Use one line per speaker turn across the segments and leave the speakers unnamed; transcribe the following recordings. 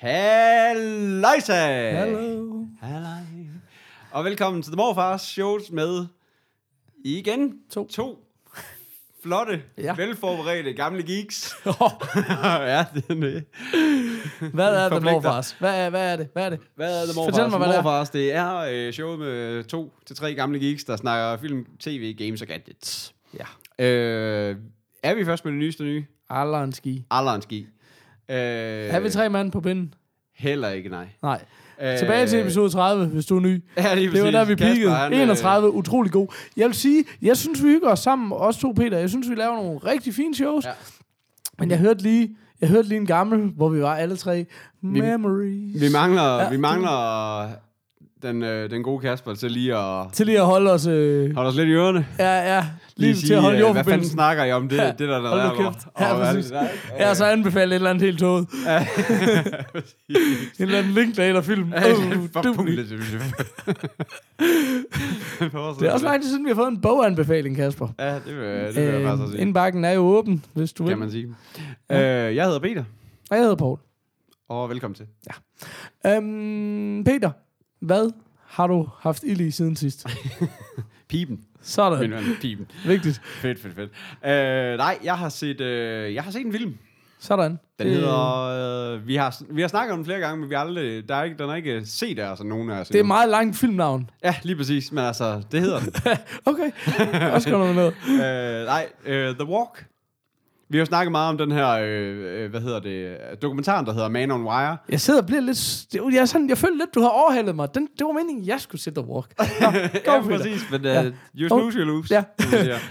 Halløjsa!
Hallo.
Halløj. Og velkommen til The Morfars Shows med igen
To.
to flotte,
Ja.
ja. velforberedte gamle geeks. ja, det er det.
Hvad er det,
Forpligter.
morfars? Hvad er, hvad er det? Hvad er det?
Hvad er The Morfars?
Fortæl mig, hvad det er.
Morfars, det er øh, showet med to til tre gamle geeks, der snakker film, tv, games og gadgets.
Ja.
Øh, er vi først med det nyeste nye?
Alderen en ski.
Alderen ski. Øh,
Er vi tre mand på binden?
Heller ikke, nej.
Nej.
Øh,
Tilbage til episode 30, hvis du er ny.
Ja, lige
Det var der, vi peakede.
han, øh,
31, utrolig god. Jeg vil sige, jeg synes, vi hygger os sammen, os to, Peter. Jeg synes, vi laver nogle rigtig fine shows.
Ja.
Men jeg hørte lige, jeg hørte lige en gammel, hvor vi var alle tre. Memories.
Vi mangler,
Ja,
vi mangler den, øh, den gode Kasper til lige at
Til lige at holde os... Øh,
holde os lidt i ørerne.
ja, ja. Lige,
sige,
til at holde
øh, Hvad fanden
jordforbindelsen.
snakker I om? Det,
Ja,
ja, det der, der
hold nu
er
kæft. Ja,
hvad er det
præcis.
der?
Ja, så anbefale et eller andet helt tåget. en eller anden Linklater-film.
Ja,
Uh,
for
du-
pulet.
Det er også lang tid siden, vi har fået en boganbefaling, Kasper.
Ja, det vil, det vil jeg faktisk også sige.
indbakken er jo åben, hvis du vil.
Kan man sige. Øh, jeg hedder Peter,
Og jeg hedder Paul.
og velkommen til.
Øhm, Peter, hvad har du haft ild i siden sidst?
Pipen.
Sådan.
Min ven, Pipen.
Vigtigt.
Fedt, fedt, fedt. Øh, nej, jeg har set, øh, jeg har set en film.
Sådan.
Den
Det-
hedder... Øh, vi, har, vi har snakket om den flere gange, men vi har aldrig, der er ikke, den er ikke set af og nogen af os.
Det er
endnu.
meget langt filmnavn.
Ja, lige præcis. Men altså, det hedder den.
Okay. Også godt noget med.
øh, nej, øh, The Walk. Vi har jo snakket meget om den her, øh, øh, hvad hedder det, dokumentaren, der hedder Man on Wire.
Jeg sidder og bliver lidt... Jeg, er sådan, jeg føler lidt, du har overhalet mig. Den, det var meningen, jeg skulle sætte og walk. Nå, go,
ja, præcis, men uh,
Ja.
you snooze, you lose.
ja.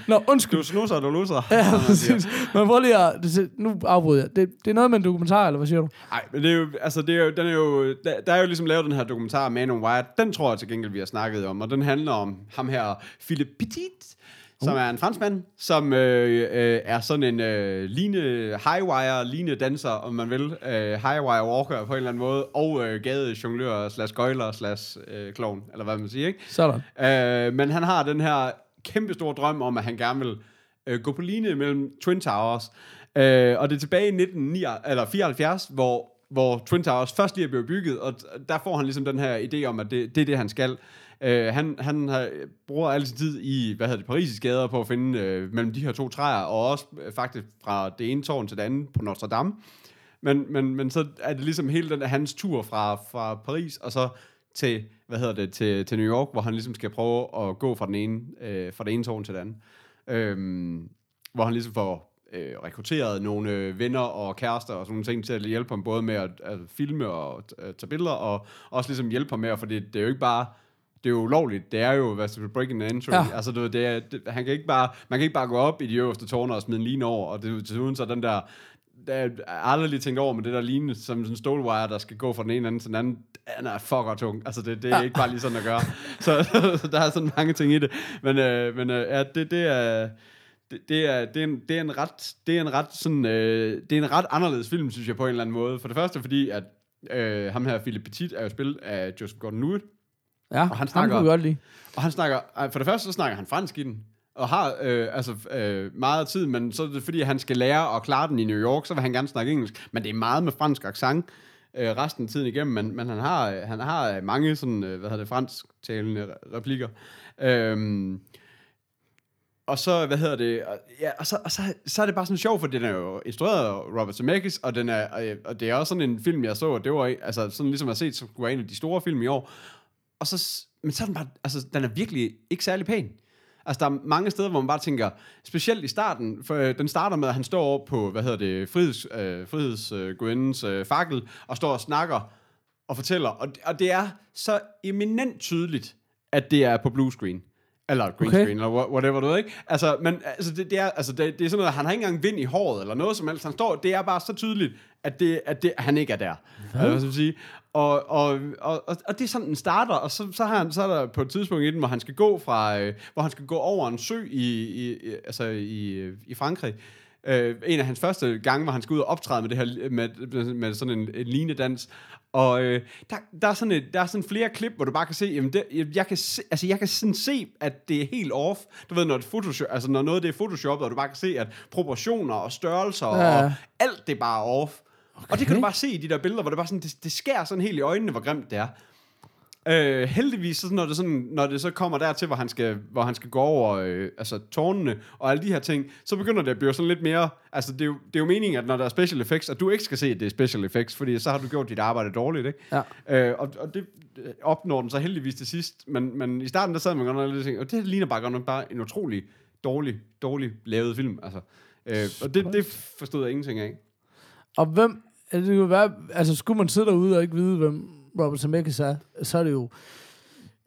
Nå, undskyld.
Du snusser, du loser.
Ja, præcis. Men prøv lige at... Nu afbryder jeg. Det, det er noget med en dokumentar, eller hvad siger du?
Nej, men det er jo, altså det er jo, den er jo, der, der er jo ligesom lavet den her dokumentar, Man on Wire. Den tror jeg til gengæld, vi har snakket om, og den handler om ham her, Philip Petit, som er en franskmand, som øh, øh, er sådan en øh, line highwire, line danser, om man vil, øh, highwire walker på en eller anden måde, og øh, gade jonglør slash gøjler slash øh, klovn, eller hvad man siger, ikke?
Sådan.
Øh, men han har den her kæmpe store drøm om, at han gerne vil øh, gå på line mellem Twin Towers. Øh, og det er tilbage i 1974, hvor, hvor Twin Towers først lige er blevet bygget, og der får han ligesom den her idé om, at det, det er det, han skal. Øh, han han har, bruger al sin tid i, hvad hedder det, Paris' gader på at finde øh, mellem de her to træer, og også øh, faktisk fra det ene tårn til det andet på Notre Dame. Men, men, men så er det ligesom hele den hans tur fra, fra Paris, og så til, hvad hedder det, til, til New York, hvor han ligesom skal prøve at gå fra den ene, øh, fra det ene tårn til det andet. Øhm, hvor han ligesom får øh, rekrutteret nogle øh, venner og kærester og sådan nogle ting til at hjælpe ham både med at, at filme og at tage billeder, og også ligesom hjælpe ham med, for det, det er jo ikke bare det er jo ulovligt. Det er jo, hvad skal breaking the entry.
Ja.
Altså, du ved, det er, det, han kan ikke bare, man kan ikke bare gå op i de øverste tårne og smide en line over, og det, desuden så den der, der er aldrig lige tænkt over med det der line, som sådan en stålwire, der skal gå fra den ene ende til den anden, den er fucker tung. Altså, det, det er
ja.
ikke bare lige sådan at gøre. så, så der er sådan mange ting i det. Men, øh, men øh, ja, det, det er... Det, det, er, det, er en, det er en ret, det er en ret sådan, øh, det er en ret anderledes film, synes jeg, på en eller anden måde. For det første, fordi at øh, ham her, Philip Petit, er jo spillet af Joseph Gordon-Levitt,
Ja,
Og han
ham
snakker-
vi godt lide.
og han snakker, for det første så snakker han fransk i den, og har øh, altså øh, meget tid, men så er det fordi, han skal lære at klare den i New York, så vil han gerne snakke engelsk, men det er meget med fransk accent øh, resten af tiden igennem, men, men han har, øh, han har mange sådan, øh, hvad hedder det, fransktalende re- replikker. Øhm, og så, hvad hedder det, og, ja, og, så, og så, så er det bare sådan sjovt, for den er jo instrueret af Robert Zemeckis, og, den er, og, og det er også sådan en film, jeg så, og det var altså sådan ligesom at se, som skulle være en af de store film i år, og så, men så er den bare, altså, den er virkelig ikke særlig pæn. Altså, der er mange steder, hvor man bare tænker, specielt i starten, for øh, den starter med, at han står over på, hvad hedder det, friheds, øh, frihedsgudindens øh, fakkel, og står og snakker og fortæller, og, og det er så eminent tydeligt, at det er på blue screen. Eller green
Okay.
screen, eller wha- whatever, du ved, ikke? Altså, men altså, det, det, er, altså, det, det er sådan noget, han har ikke engang vind i håret, eller noget som helst. Han står, det er bare så tydeligt, at, det, at det, han ikke er der. Hvad? Man sige? Og, og, og, og, og det er sådan, den starter, og så, så, har han, så er der på et tidspunkt i den, hvor han skal gå fra, øh, hvor han skal gå over en sø i, i, i altså i, i Frankrig. Øh, en af hans første gange, hvor han skal ud og optræde med det her, med, med sådan en, en linedans. Og øh, der, der, er sådan et, der er sådan flere klip, hvor du bare kan se, jamen det, jeg, kan se, altså jeg kan sådan se, at det er helt off. Du ved, når, det Photoshop, altså når noget det er photoshoppet, og du bare kan se, at proportioner og størrelser
Ja.
og alt det er bare off. Okay. Og det kan du bare se i de der billeder, hvor det bare sådan, det, det skærer sådan helt i øjnene, hvor grimt det er. Øh, heldigvis, så når det, sådan, når det så kommer dertil, hvor han skal, hvor han skal gå over øh, altså, tårnene og alle de her ting, så begynder det at blive sådan lidt mere... Altså, det er, jo, det er jo meningen, at når der er special effects, at du ikke skal se, at det er special effects, fordi så har du gjort dit arbejde dårligt, ikke?
Ja.
Øh, og, og det øh, opnår den så heldigvis til sidst, men, men i starten, der sad man godt nok lidt og tænkte, og det ligner bare godt nok bare en utrolig dårlig, dårlig lavet film, altså. Øh, og det, det forstod jeg ingenting af.
Og hvem, altså, det kunne være, altså skulle man sidde derude og ikke vide, hvem Robert Zemeckis er, så er det jo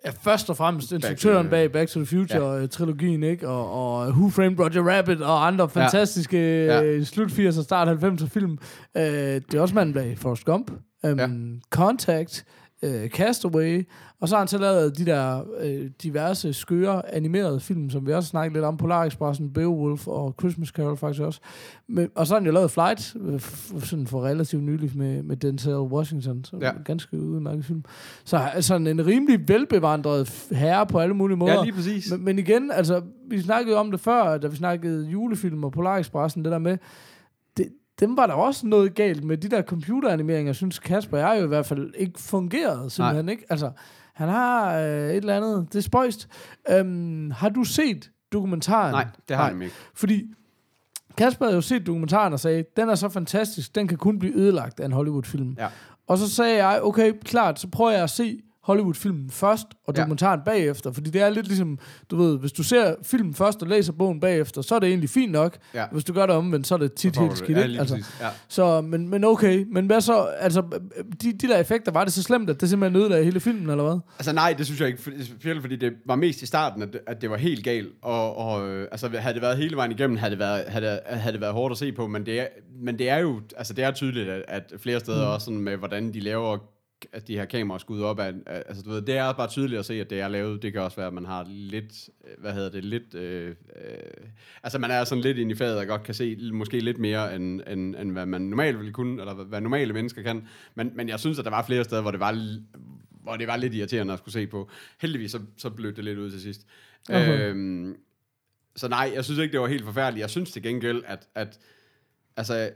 ja, først og fremmest instruktøren bag Back to the Future-trilogien, ikke? Og, og Who Framed Roger Rabbit og andre fantastiske
Ja.
ja. slut 80'er, start 90'er film. Uh, det er også manden bag Forrest Gump, um,
Ja.
ja. Contact, uh, Castaway, og så har han så lavet de der uh, diverse skøre animerede film, som vi også snakkede lidt om, Polar Expressen, Beowulf og Christmas Carol faktisk også. Men, og så har han jo lavet Flight, øh, sådan for relativt nyligt med, med Denzel Washington, så
Ja.
en ganske udmærket film. Så sådan en rimelig velbevandret herre på alle mulige måder.
Ja, lige præcis.
Men, men igen, altså, vi snakkede om det før, da vi snakkede julefilm og Polar Expressen, det der med, dem var der også noget galt med. De der computeranimeringer, synes Kasper jeg jo i hvert fald ikke fungerede, simpelthen ikke. Altså, han har øh, et eller andet, det er spøjst. Øhm, har du set dokumentaren?
Nej, det har han ikke.
Fordi Kasper havde jo set dokumentaren og sagde, den er så fantastisk, den kan kun blive ødelagt af en Hollywood-film.
Ja.
Og så sagde jeg, okay, klart, så prøver jeg at se Hollywood-filmen først, og
Ja.
dokumentaren bagefter. Fordi det er lidt ligesom, du ved, hvis du ser filmen først og læser bogen bagefter, så er det egentlig fint nok.
Ja.
Hvis du gør det omvendt, så er det tit helt skidt.
Ja,
altså,
præcis. Ja.
så, men, men okay, men hvad så, altså, de, de der effekter, var det så slemt, at det simpelthen ødelagde hele filmen, eller hvad?
Altså nej, det synes jeg ikke, specielt fordi det var mest i starten, at det, at det var helt galt, og, og øh, altså, havde det været hele vejen igennem, havde det været, havde, det- havde det været hårdt at se på, men det er, men det er jo, altså det er tydeligt, at, at flere steder mm. også sådan med, hvordan de laver at de her kameraer skud op af, altså du ved, det er bare tydeligt at se, at det er lavet, det kan også være, at man har lidt, øh, hvad hedder det, lidt, øh, øh, altså man er sådan lidt inde i faget, og godt kan se måske lidt mere, end, end, end hvad man normalt ville kunne, eller hvad, hvad normale mennesker kan, men, men jeg synes, at der var flere steder, hvor det var, hvor det var lidt irriterende at skulle se på. Heldigvis så, så blødte det lidt ud til sidst.
Okay.
Øhm, så nej, jeg synes ikke, det var helt forfærdeligt. Jeg synes til gengæld, at, at altså,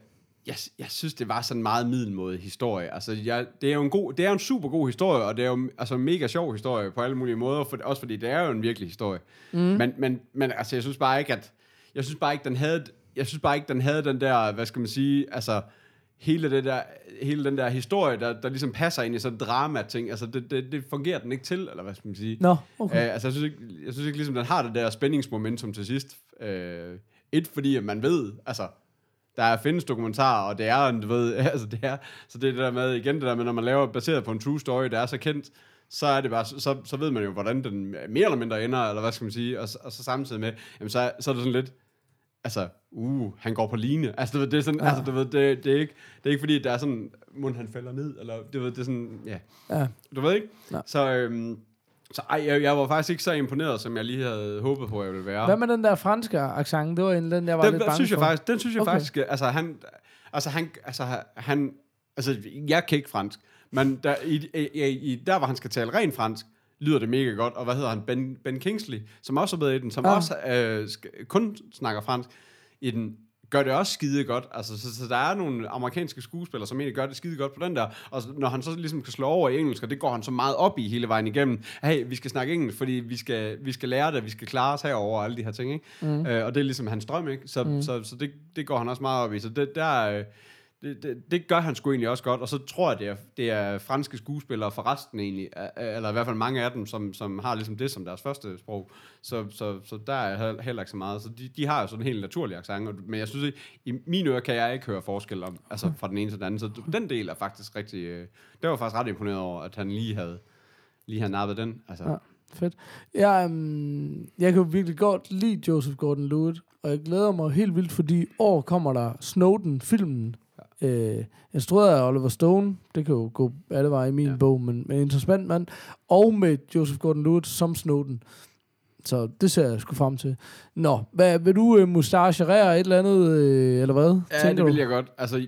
jeg, jeg synes, det var sådan en meget middelmåde historie. Altså, jeg, det er jo en god, det er jo en super god historie, og det er jo altså en mega sjov historie på alle mulige måder, for, også fordi det er jo en virkelig historie. Mm. Men, men, men altså, jeg synes bare ikke, at jeg synes bare ikke, den havde, jeg synes bare ikke, den havde den der, hvad skal man sige, altså, hele, det der, hele den der historie, der, der ligesom passer ind i sådan drama-ting, altså, det, det, det fungerer den ikke til, eller hvad skal man sige.
Nå, okay.
Øh, altså, jeg synes, ikke, jeg synes ikke, ligesom, den har det der spændingsmomentum til sidst. Øh, et, fordi at man ved, altså, der findes dokumentarer, og det er, du ved, altså det er, så det er det der med, igen det der med, når man laver baseret på en true story, der er så kendt, så er det bare, så, så ved man jo, hvordan den mere eller mindre ender, eller hvad skal man sige, og, og så samtidig med, jamen så, så er det sådan lidt, altså, uh, han går på line. Altså, ved, det er sådan, ja. altså, ved, det, det, er ikke, det er ikke fordi, der er sådan, mund han falder ned, eller, ved, det er sådan, ja,
Ja.
du ved ikke?
Nej.
Så, øhm, så ej, jeg, jeg var faktisk ikke så imponeret, som jeg lige havde håbet på, at jeg ville være.
Hvad med den der franske accent? Det var en den, jeg var
den,
lidt bange
synes jeg
for.
faktisk, den synes jeg
Okay.
faktisk, altså han, altså han, altså han, altså jeg kan ikke fransk, men der, i, i, i, der hvor han skal tale rent fransk, lyder det mega godt, og hvad hedder han, Ben, ben Kingsley, som også er med i den, som
Ja.
også øh, kun snakker fransk, i den, gør det også skide godt. Altså, så, så der er nogle amerikanske skuespillere, som egentlig gør det skide godt på den der. Og så, når han så ligesom kan slå over i engelsk, og det går han så meget op i hele vejen igennem. Hey, vi skal snakke engelsk, fordi vi skal, vi skal lære det, vi skal klare os herover og alle de her ting. Ikke? Mm. Øh, og det er ligesom hans drøm, ikke? Så, mm. så, så det, det går han også meget op i. Så det, der, øh, det, det, det gør han sgu egentlig også godt, og så tror jeg, det er, det er franske skuespillere for resten egentlig, eller i hvert fald mange af dem, som, som har ligesom det som deres første sprog, så, så, så der er heller- heller ikke så meget, så de, de har jo sådan en helt naturlig accent, men jeg synes ikke, i mine ører kan jeg ikke høre forskel om, altså fra den ene til den anden, så den del er faktisk rigtig, øh, det var faktisk ret imponeret over, at han lige havde, lige havde nappet den, altså.
Ja. Fedt. Jeg, um, øhm, jeg kan jo virkelig godt lide Joseph Gordon-Levitt, og jeg glæder mig helt vildt, fordi i år kommer der Snowden-filmen. Øh, instrueret af Oliver Stone. Det kan jo gå alle veje i min
Ja.
bog, men, men interessant mand. Og med Joseph Gordon-Levitt som Snowden. Så det ser jeg sgu frem til. Nå, hvad, vil du uh, mustachere et eller andet, øh, eller hvad?
Ja, det vil jeg godt. Altså,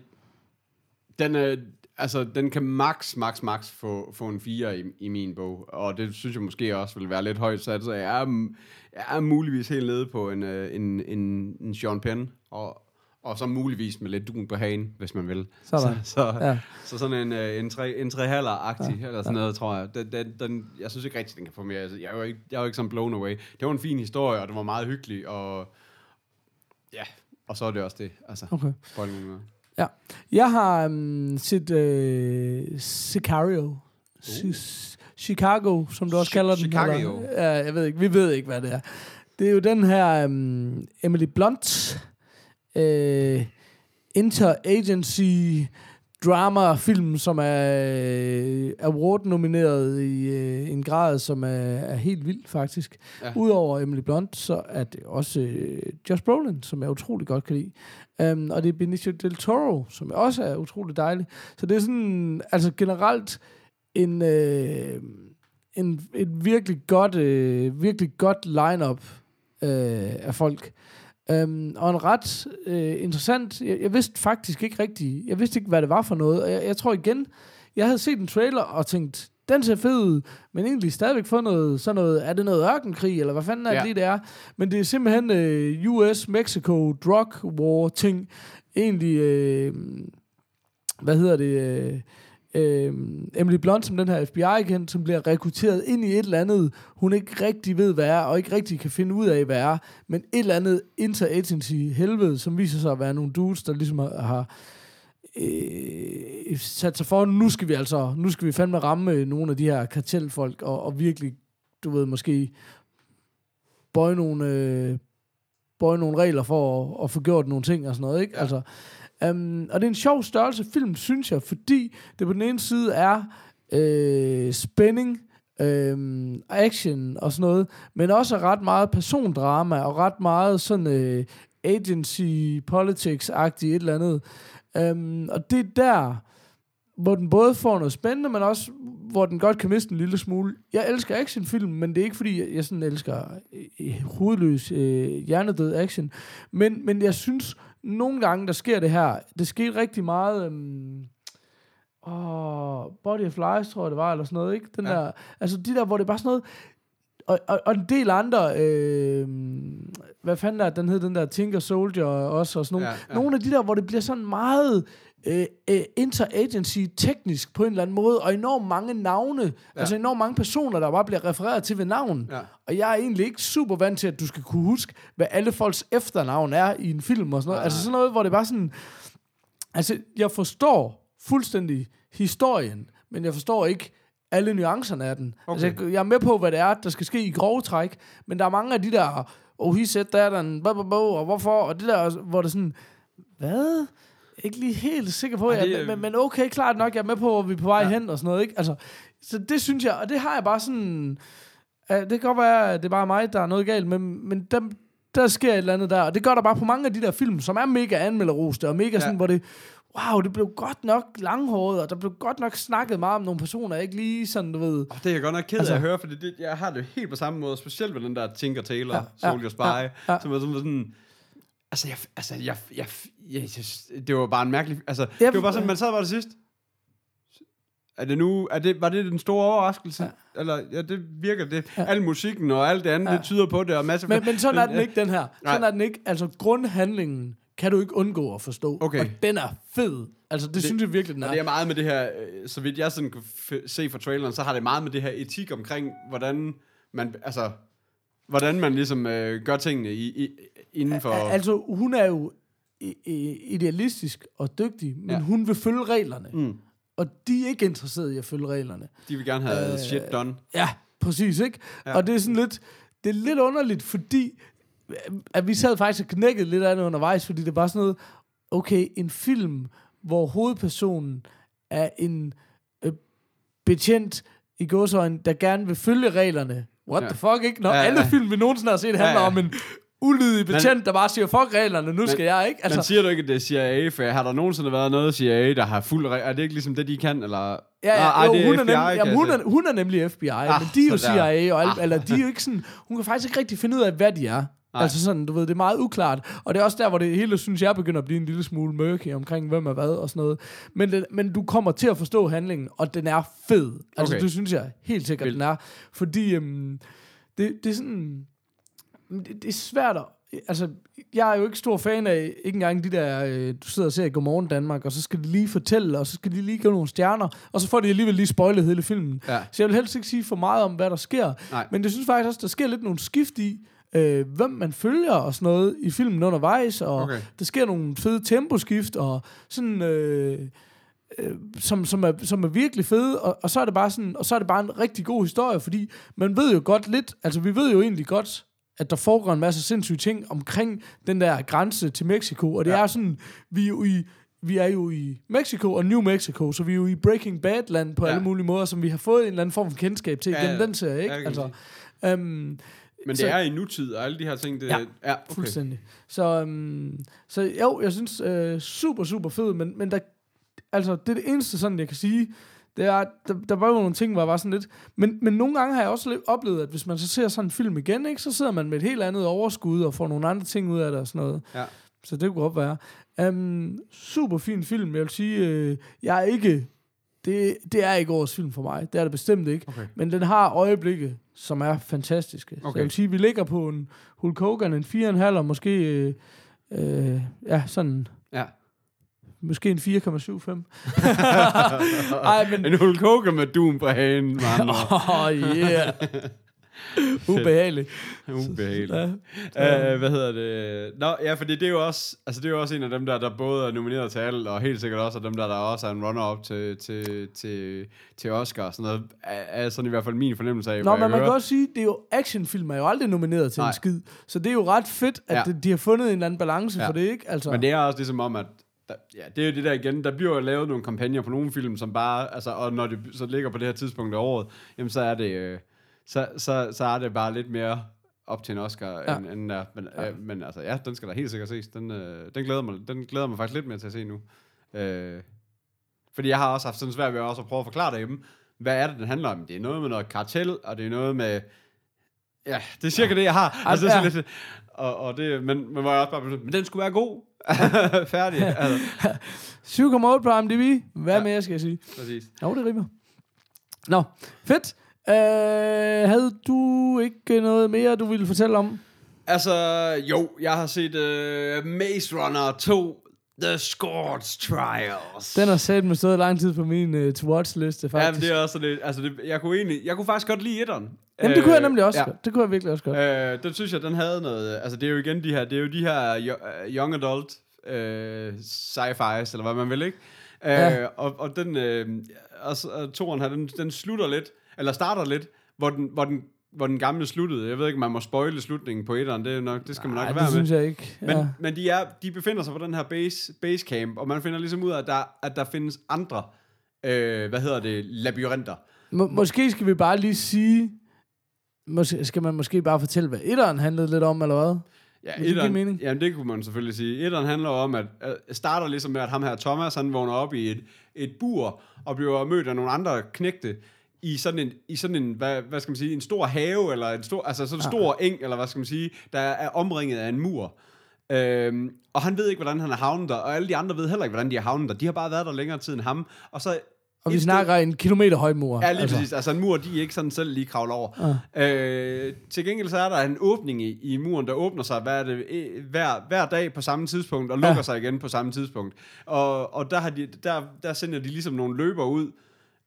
den, øh, altså, den kan max, max, max få, få en 4 i, i min bog, og det synes jeg måske også vil være lidt højt sat, så jeg er, jeg er muligvis helt nede på en, øh, en, en, en Sean Penn, og, og så muligvis med lidt dun på hagen, hvis man vil.
Sådan.
Så, så, ja.
Ja.
så sådan en, øh, en, tre, en trehaller-agtig, ja. eller sådan noget, tror jeg. Den, den, den, jeg synes ikke rigtig, den kan få mere. Jeg er jo ikke, jeg er jo ikke sådan blown away. Det var en fin historie, og det var meget hyggelig, og ja, og så er det også det. Altså,
Okay.
spoil mig noget.
Jeg har um, set uh, Sicario. Uh. Chicago, som du også
Chi-
kalder den.
Chicago.
Eller, ja, jeg ved ikke. Vi ved ikke, hvad det er. Det er jo den her um, Emily Blunt uh, interagency drama-film, som er uh, award-nomineret i uh, en grad, som er, er helt vild, faktisk.
Ja.
Udover Emily Blunt, så er det også uh, Josh Brolin, som jeg utrolig godt kan lide. Um, og det er Benicio del Toro, som også er utrolig dejlig. Så det er sådan, altså generelt en, øh, en et virkelig godt, øh, virkelig godt lineup øh, af folk. Um, og en ret øh, interessant, jeg, jeg vidste faktisk ikke rigtigt, jeg vidste ikke, hvad det var for noget, og jeg, jeg tror igen, jeg havde set en trailer og tænkt, den ser fed ud, men egentlig stadigvæk fået noget, sådan noget, er det noget ørkenkrig, eller hvad fanden er det
Ja.
lige, det er? Men det er simpelthen øh, US-Mexico drug war ting, egentlig, øh, hvad hedder det, øh, øh, Emily Blunt, som den her FBI-agent, som bliver rekrutteret ind i et eller andet, hun ikke rigtig ved, hvad er, og ikke rigtig kan finde ud af, hvad er, men et eller andet interagency helvede, som viser sig at være nogle dudes, der ligesom har, har øh, sat sig for, nu skal vi altså, nu skal vi fandme ramme øh, nogle af de her kartelfolk, og, og virkelig, du ved, måske bøje nogle, øh, bøje nogle regler for at, at få gjort nogle ting og sådan noget, ikke?
Ja.
Altså, um, og det er en sjov størrelse film, synes jeg, fordi det på den ene side er øh, spænding, øhm, action og sådan noget, men også ret meget persondrama og ret meget sådan øh, agency politics-agtigt et eller andet. Øhm, og det er der, hvor den både får noget spændende, men også hvor den godt kan miste en lille smule. Jeg elsker actionfilm, men det er ikke fordi, jeg, jeg sådan elsker øh, øh hovedløs, øh, hjernedød action. Men, men jeg synes, nogle gange, der sker det her. Det skete rigtig meget... Øhm, Åh, Body of Lies, tror jeg det var, eller sådan noget, ikke? Den
Ja.
der, altså de der, hvor det er bare sådan noget, og, og, og en del andre, øh, hvad fanden er den hed, den der Tinker Soldier også, og sådan nogle,
ja.
ja. nogle af de der, hvor det bliver sådan meget øh, øh, interagency teknisk på en eller anden måde, og enormt mange navne, ja. altså enormt mange personer, der bare bliver refereret til ved navn.
Ja.
Og jeg er egentlig ikke super vant til, at du skal kunne huske, hvad alle folks efternavn er i en film og sådan noget.
Nej,
Altså sådan noget, hvor det bare sådan... Altså, jeg forstår fuldstændig historien, men jeg forstår ikke alle nuancerne af den. Okay. Altså, jeg, jeg er med på, hvad det er, der skal ske i grove træk, men der er mange af de der, oh, he said that, and blah, blah, blah, og hvorfor, og det der, hvor det sådan, hvad? Ikke lige helt sikker på,
Ej, det er-
men, men okay, klart nok, jeg er med på, hvor vi er på vej
Ja.
ja. hen og sådan noget, ikke? Altså, så det synes jeg, og det har jeg bare sådan, uh, det kan godt være, at det er bare mig, der er noget galt, men, men dem, der sker et eller andet der, og det gør der bare på mange af de der film, som er mega anmelderoste, og mega ja. sådan, hvor det, wow, det blev godt nok langhåret, og der blev godt nok snakket meget om nogle personer, ikke lige sådan, du ved,
Oh, det er jeg godt nok ked af
Altså-
at høre, for det, jeg har det helt på samme måde, specielt med den der Tinker Tailor, ja,
Ja, ja,
Soldier Spy,
ja, ja.
som var sådan, sådan altså, jeg, altså, jeg, jeg, jeg, jeg, det var bare en mærkelig, altså,
Ja,
det var bare sådan, man sad bare det sidst, er det nu, er det, var det den store overraskelse? Ja. Eller, ja, det virker det. Ja. Al musikken og alt det andet, ja.
Ja.
det tyder på det, og masser
Men, men sådan er den ikke, den her. Sådan
Nej.
er den ikke. Altså, grundhandlingen kan du ikke undgå at forstå.
Okay.
Og den er fed. Altså, det, det synes jeg virkelig, den er.
det er meget med det her, øh, så vidt jeg sådan kunne se fra traileren, så har det meget med det her etik omkring, hvordan man, altså, hvordan man ligesom øh, gør tingene i, i, inden for...
Al- Altså, hun er jo idealistisk og dygtig, men
Ja.
hun vil følge reglerne.
Mm.
Og de er ikke interesserede i at følge reglerne.
De vil gerne have øh, shit done.
Ja, præcis, ikke?
Ja.
Og det er sådan lidt, det er lidt underligt, fordi at vi sad faktisk og knækkede lidt af det undervejs, fordi det er bare sådan noget, okay, en film, hvor hovedpersonen er en øh, betjent i gåsøjne, der gerne vil følge reglerne. What
Ja.
the fuck, ikke? Når
Ja,
ja, alle film, vi nogensinde har set, handler
Ja,
ja, om en ulydig betjent, der bare siger, fuck reglerne, nu skal jeg, ikke?
Altså, men siger du ikke, at det er CIA? For har der nogensinde været noget CIA, der har fuld... Er det ikke ligesom det, de kan? Eller?
Ja, ja,
Nå, ej,
jo,
det er
hun,
FBI,
er nem, jamen, hun, er, hun er nemlig FBI, ah, men de er jo. CIA, og alt,
Ah.
eller de er jo ikke sådan, hun kan faktisk ikke rigtig finde ud af, hvad de er. Nej. Altså sådan, du ved, det er meget uklart. Og det er også der, hvor det hele, synes jeg, begynder at blive en lille smule mørke omkring, hvem er hvad og sådan noget. Men, det, men du kommer til at forstå handlingen, og den er fed. Altså,
Okay.
det synes jeg helt sikkert,
Vildt.
den er. Fordi øhm, det, det er sådan... Det, det er svært at... Altså, jeg er jo ikke stor fan af, ikke engang de der, øh, du sidder og ser Godmorgen Danmark, og så skal de lige fortælle, og så skal de lige give nogle stjerner, og så får de alligevel lige spoilet hele filmen.
Ja.
Så jeg vil helst ikke sige for meget om, hvad der sker.
Nej.
Men jeg synes faktisk også, der sker lidt nogle skift i, øh, hvem man følger og sådan noget i filmen undervejs, og
Okay.
der sker nogle fede temposkift, og sådan... Øh, øh, som, som, er, som er virkelig fede, og, og, så er det bare sådan, og så er det bare en rigtig god historie, fordi man ved jo godt lidt, altså vi ved jo egentlig godt, at der foregår en masse sindssyge ting omkring den der grænse til Mexico, og det
Ja.
er sådan, vi er jo i vi er jo i Mexico og New Mexico, så vi er jo i Breaking Bad-land på
Ja.
alle mulige måder, som vi har fået en eller anden form for kendskab til
Ja,
gennem
ja.
den serie, ikke?
Ja,
altså, øhm,
Men det
Så-
er i nutid, og alle de her ting, det
Ja,
ja okay.
Fuldstændig. Så, um, så jo, jeg synes, uh, super, super fed, men, men der, altså, det er det eneste, sådan, jeg kan sige, det er, der, der var jo nogle ting, hvor jeg var sådan lidt, men, men nogle gange har jeg også oplevet, at hvis man så ser sådan en film igen, ikke, så sidder man med et helt andet overskud, og får nogle andre ting ud af det og sådan noget.
Ja.
Så det kunne godt være. Um, super fin film, jeg vil sige, uh, jeg er ikke, det, det er ikke årets film for mig, det er det bestemt ikke,
Okay.
men den har øjeblikke, som er fantastiske. Okay. Så jeg vil sige, vi ligger på en Hulk Hogan, en 4,5, og måske, øh, øh, ja, sådan,
Ja.
måske en 4,75. Ej, men,
En Hulk Hogan med Doom på hagen, med andre.
åh, oh, yeah. Ubehageligt.
Ubehageligt.
Ja.
Uh, hvad hedder det? Nå, ja, fordi det er jo også, altså det er jo også en af dem der, der både er nomineret til alt, og helt sikkert også af dem der, der også er en runner-up til, til, til, til Oscar og sådan noget, er, er sådan i hvert fald min fornemmelse af,
Nå, men man kan også sige, det er jo actionfilm er jo aldrig nomineret til
Nej.
en skid. Så det er jo ret fedt, at
Ja.
ja. de har fundet en eller anden balance
ja.
for det, ikke? Altså,
Men det er også ligesom om, at der, ja, det er jo det der igen, der bliver jo lavet nogle kampagner på nogle film, som bare, altså, og når det så ligger på det her tidspunkt af året, jamen så er det, øh, så, så, så er det bare lidt mere op til en Oscar, ja.
Ja.
end, end der. Men, ja. Øh, men altså, ja, den skal da helt sikkert ses. Den, øh, den, glæder mig, den glæder mig faktisk lidt mere til at se nu. Øh, fordi jeg har også haft sådan svært ved også at prøve at forklare derhjemme, hvad er det, den handler om? Det er noget med noget kartel, og det er noget med... Ja, det er cirka det, jeg har. Altså, det er
ja.
lidt, og, og det, men, men hvor jeg også bare men den skulle være god. Færdig. Altså,
7,8 på IMDb. Hvad
Ja.
ja. mere skal jeg sige?
præcis.
Jo, det rimer. Nå, fedt. Øh, havde du ikke noget mere, du ville fortælle om?
Altså, jo, jeg har set uh, Maze Runner 2, The Scourge Trials.
Den har sat med stået lang tid på min uh, to-watch-liste,
Ja,
faktisk.
det er også lidt, altså det, jeg kunne egentlig, jeg kunne faktisk godt lide etteren.
Jamen, det kunne jeg nemlig også.
Ja.
Ja. Det kunne jeg virkelig også godt.
Øh, den synes jeg, den havde noget... Altså, det er jo igen de her... Det er jo de her yo- øh, young adult øh, sci-fi's, eller hvad man vil, ikke? Øh,
Ja.
og, og den... Øh, og, og toren her, den, den slutter lidt, eller starter lidt, hvor den, hvor den, hvor den gamle sluttede. Jeg ved ikke, man må spoile slutningen på etteren. Det, er nok, det skal man nok
Nej, det
være med.
synes jeg ikke.
Men,
ja.
men de, er, de befinder sig på den her base, base camp, og man finder ligesom ud af, at der, at der findes andre, øh, hvad hedder det, labyrinter.
Må, måske skal vi bare lige sige... Måske, skal man måske bare fortælle, hvad etteren handlede lidt om, eller hvad?
Ja,
det give
etteren,
mening?
Jamen, det kunne man selvfølgelig sige. Etteren handler om, at uh, starter ligesom med, at ham her Thomas, han vågner op i et, et bur, og bliver mødt af nogle andre knægte, i sådan en, i sådan en hvad, hvad skal man sige, en stor have, eller en stor, altså sådan en stor eng, eller hvad skal man sige, der er omringet af en mur. Øhm, og han ved ikke, hvordan han er havnet der, og alle de andre ved heller ikke, hvordan de er havnet der. De har bare været der længere tid end ham. Og så
Og vi
sted-
snakker en kilometer høj mur.
Ja, lige altså. præcis. Altså en mur, de ikke sådan selv lige kravler over. Øh, til gengæld så er der en åbning i, i muren, der åbner sig er det, eh, hver, hver dag på samme tidspunkt, og lukker
Ja.
sig igen på samme tidspunkt. Og, og der, har de, der, der sender de ligesom nogle løber ud,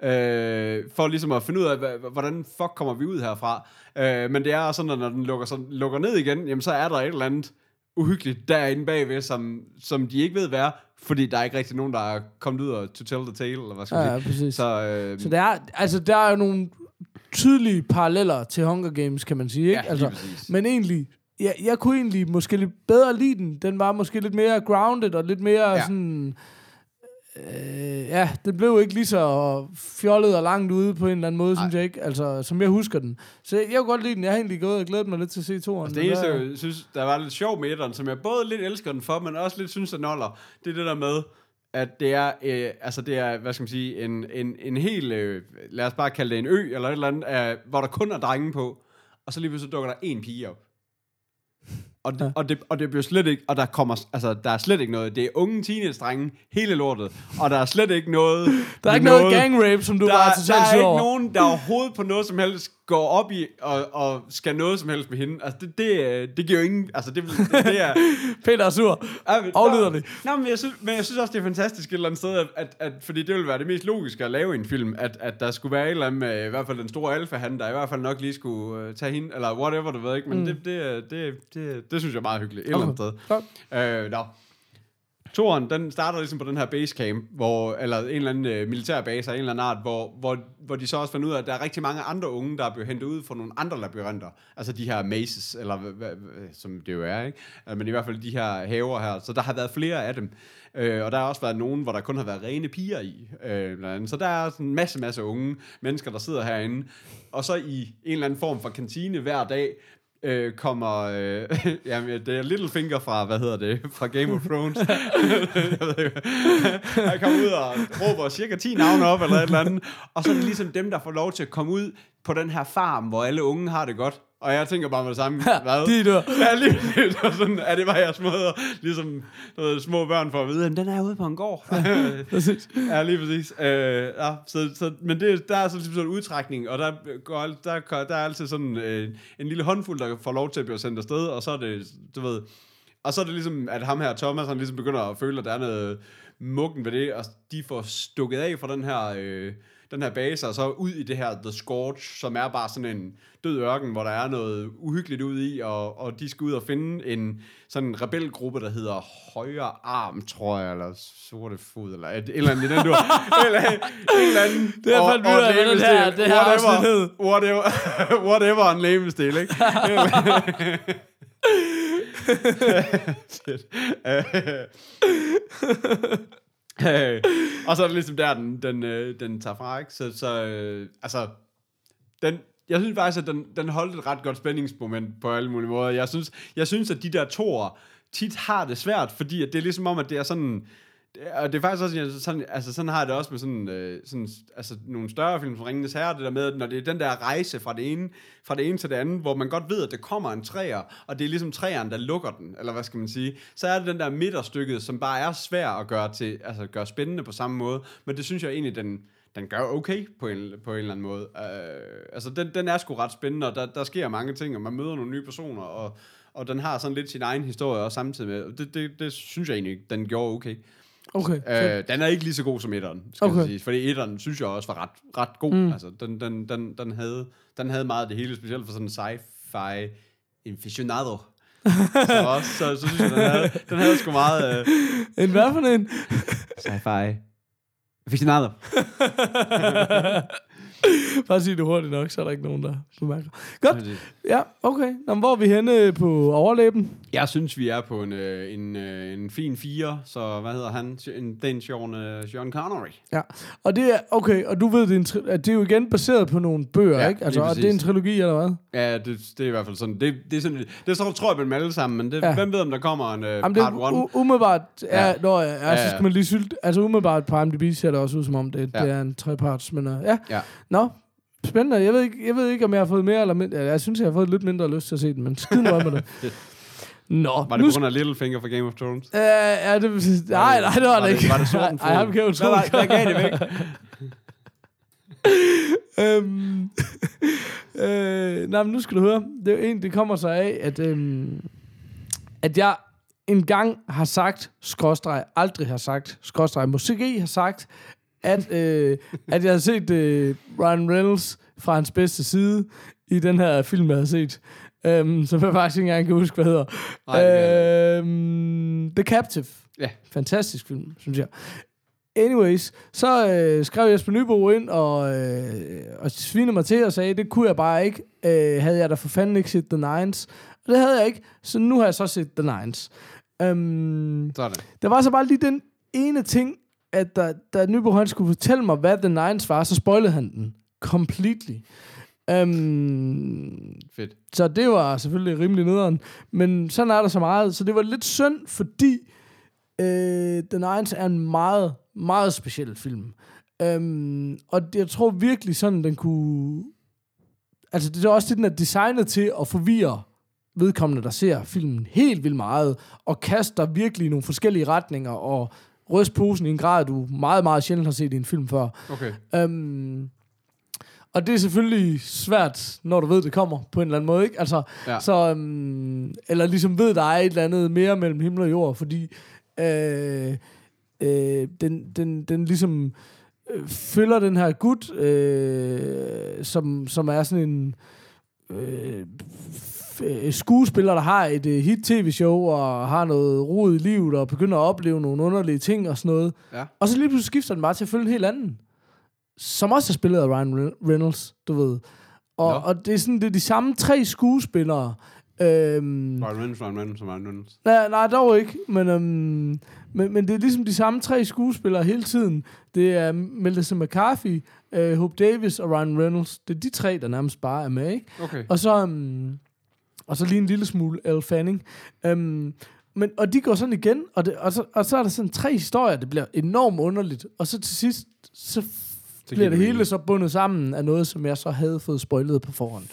øh, for ligesom at finde ud af, hvordan fuck kommer vi ud herfra. Øh, men det er sådan, at når den lukker, sådan, lukker ned igen, jamen så er der et eller andet uhyggeligt derinde bagved, som, som de ikke ved hvad er, fordi der er ikke rigtig nogen, der er kommet ud og to tell the tale, eller hvad skal man
Ja, ja,
sige.
præcis.
Så, øh,
Så der er, altså, der er jo nogle tydelige paralleller til Hunger Games, kan man sige. Ikke?
Ja,
altså,
præcis.
men egentlig, jeg, jeg kunne egentlig måske lidt bedre lide den. Den var måske lidt mere grounded og lidt mere
Ja.
ja. sådan... øh, ja, det blev ikke lige så fjollet og langt ude på en eller anden måde, synes jeg ikke. Altså, som jeg husker den. Så jeg, kunne godt lide den. Jeg har egentlig gået og glædet mig lidt til at se toeren.
Altså, det eneste, jeg synes, der var lidt sjov med etteren, som jeg både lidt elsker den for, men også lidt synes, at noller, det er det der med, at det er, øh, altså det er, hvad skal man sige, en, en, en hel, øh, lad os bare kalde det en ø, eller et eller andet, øh, hvor der kun er drenge på, og så lige pludselig dukker der en pige op. Og det, ja. og, det, og det bliver slet ikke, og der kommer, altså, der er slet ikke noget. Det er unge teenage-drenge, hele lortet. Og der er slet ikke noget...
der er ikke noget, noget gang rape, som du
der,
var totalt
Der er ikke nogen, der overhovedet på noget som helst går op i og, og skal noget som helst med hende. Altså, det, det, det giver jo ingen... Altså, det, det, det er...
Peter er sur.
Ja, men-
Aflyder det.
Nå, men jeg, synes, men jeg synes også, det er fantastisk et eller andet sted, at, at, at fordi det ville være det mest logiske at lave i en film, at, at der skulle være et eller andet med, i hvert fald den store alfa han der i hvert fald nok lige skulle uh, tage hende, eller whatever, du ved ikke, men mm. det, det, det, det, det, synes jeg er meget hyggeligt, et eller andet sted.
Godt.
Øh, nå. Toren, den starter ligesom på den her basecamp, hvor, eller en eller anden øh, militærbase af en eller anden art, hvor, hvor, hvor de så også fandt ud af, at der er rigtig mange andre unge, der er blevet hentet ud fra nogle andre labyrinter. Altså de her mazes, eller som det jo er, ikke? Øh, men i hvert fald de her haver her. Så der har været flere af dem. Øh, og der har også været nogen, hvor der kun har været rene piger i. Øh, blandt andet. så der er sådan en masse, masse unge mennesker, der sidder herinde. Og så i en eller anden form for kantine hver dag, øh, kommer, øh, jamen, det er Littlefinger fra, hvad hedder det, fra Game of Thrones. Han kommer ud og råber cirka 10 navne op, eller et eller andet. Og så er det ligesom dem, der får lov til at komme ud på den her farm, hvor alle unge har det godt. Og jeg tænker bare med det samme. Hvad?
De dør.
Ja, lige det var sådan, er det bare jeres måde, ligesom noget, små børn for at vide, at den er ude på en gård.
Præcis.
Ja, lige præcis. Øh, ja, så, så, men det, der er så ligesom sådan en udtrækning, og der, går, der, går- der er altid sådan øh, en lille håndfuld, der får lov til at blive sendt afsted, og så er det, du ved, og så er det ligesom, at ham her, Thomas, han ligesom begynder at føle, at der er noget muggen ved det, og de får stukket af fra den her, øh, den her base, og så ud i det her The Scourge, som er bare sådan en død ørken, hvor der er noget uhyggeligt ud i, og, og de skal ud og finde en sådan en rebelgruppe, der hedder Højre Arm, tror jeg, eller Sorte Fod, eller et, et eller andet i den, du eller, en eller anden.
Det er fandt
og
ud af, hvad det her- det her afsnit hed.
whatever, whatever, whatever en lægemestil, ikke? Shit. Øh, og så er det ligesom der, den, den, øh, den tager fra, ikke? Så, så øh, altså, den, jeg synes faktisk, at den, den holdt et ret godt spændingsmoment på alle mulige måder. Jeg synes, jeg synes at de der toer tit har det svært, fordi at det er ligesom om, at det er sådan... Og det er faktisk også sådan, altså sådan har jeg det også med sådan, øh, sådan altså nogle større film som Ringenes Herre, det der med, at når det er den der rejse fra det ene, fra det ene til det andet, hvor man godt ved, at det kommer en træer, og det er ligesom træeren, der lukker den, eller hvad skal man sige, så er det den der midterstykket, som bare er svær at gøre, til, altså gøre spændende på samme måde, men det synes jeg egentlig, den, den gør okay på en, på en eller anden måde. Øh, altså, den, den er sgu ret spændende, og der, der sker mange ting, og man møder nogle nye personer, og, og den har sådan lidt sin egen historie også samtidig med. og Det, det, det synes jeg egentlig, den gjorde okay.
Okay.
Uh, den er ikke lige så god som etteren, skal okay. Jeg sige. Fordi etteren synes jeg også var ret, ret god. Mm. Altså, den, den, den, den, havde, den havde meget af det hele, specielt for sådan en sci-fi aficionado. så, også, så, så synes jeg, den havde, den havde sgu meget uh,
En hvad for en?
sci-fi aficionado.
Bare sig det hurtigt nok, så er der ikke nogen, der bemærker. Godt. Ja, okay. Nå, hvor er vi henne på overlæben?
Jeg synes, vi er på en, øh, en, øh, en fin fire, så hvad hedder han? En, den Sean, øh, Sean Connery.
Ja. Og det er, okay, og du ved, det er, en tri- at det er jo igen baseret på nogle bøger,
Ja,
ikke? Altså, det er en trilogi, eller hvad?
Ja, det, det er i hvert fald sådan. Det, det er sådan, det så tror jeg på dem alle sammen, men det,
Ja.
ja. hvem ved, om der kommer en uh,
Jamen,
part
er
1?
u- umiddelbart, ja,
Ja.
Når, ja, ja, så
Ja,
skal
ja.
man lige sylte. Altså umiddelbart på IMDb ser det også ud som om, det,
Ja.
det er en treparts, men uh, ja.
Ja.
Nå, spændende. Jeg ved, ikke, jeg ved ikke, om jeg har fået mere eller mindre. Jeg synes, jeg har fået lidt mindre lyst til at se den, men skid nu med det. Nå,
Var det
nu
på grund af Littlefinger fra Game of Thrones?
Øh, ja, det, nej, nej, det var,
Var
det ikke.
var det sorten
Ej, ham kan jo tro.
var- hvad gav det væk?
øhm, øh, nej, men nu skal du høre. Det, er en, det kommer sig af, at, øhm, at jeg engang har sagt, skråstreg, aldrig har sagt, skråstreg, måske har sagt, at, øh, at jeg har set øh, Ryan Reynolds fra hans bedste side i den her film, jeg har set. Øhm, som jeg faktisk ikke engang kan huske, hvad hedder.
Kan
øhm, The Captive.
Ja.
Fantastisk film, synes jeg. Anyways, så øh, skrev Jesper Nybo ind og, øh, og svinede mig til og sagde, det kunne jeg bare ikke. Øh, havde jeg da for fanden ikke set The Nines. Og det havde jeg ikke, så nu har jeg så set The Nines. Øhm,
Sådan.
der var så bare lige den ene ting at da, da Nybo han skulle fortælle mig, hvad The Nines var, så spoilede han den completely. Um,
Fedt.
så det var selvfølgelig rimelig nederen. Men sådan er der så meget. Så det var lidt synd, fordi øh, The Nines er en meget, meget speciel film. Um, og jeg tror virkelig sådan, den kunne... Altså, det er også det, den er designet til at forvirre vedkommende, der ser filmen helt vildt meget, og kaster virkelig nogle forskellige retninger, og ryst posen i en grad, du meget, meget sjældent har set i en film før.
Okay.
Um, og det er selvfølgelig svært, når du ved, det kommer på en eller anden måde, ikke? Altså,
Ja.
så, um, eller ligesom ved, der er et eller andet mere mellem himmel og jord, fordi øh, øh, den, den, den ligesom øh, følger den her gut, øh, som, som er sådan en øh, skuespiller, der har et øh, hit-tv-show, og har noget rod i livet, og begynder at opleve nogle underlige ting og sådan noget.
Ja.
Og så lige pludselig skifter den bare til at følge en helt anden. Som også er spillet af Ryan Re- Reynolds, du ved. Og, og det er sådan, det er de samme tre skuespillere. Øhm,
Ryan Reynolds, Ryan Reynolds, Ryan Reynolds.
nej, nej, dog ikke. Men, øhm, men, men det er ligesom de samme tre skuespillere hele tiden. Det er Melissa McCarthy, øh, Hope Davis og Ryan Reynolds. Det er de tre, der nærmest bare er med, ikke?
Okay.
Og så, um, og så lige en lille smule Elle Fanning. Um, men, og de går sådan igen, og, det, og, så, og så er der sådan tre historier, det bliver enormt underligt. Og så til sidst, så det bliver det hele
mening.
så bundet sammen af noget, som jeg så havde fået spoilet på forhånd.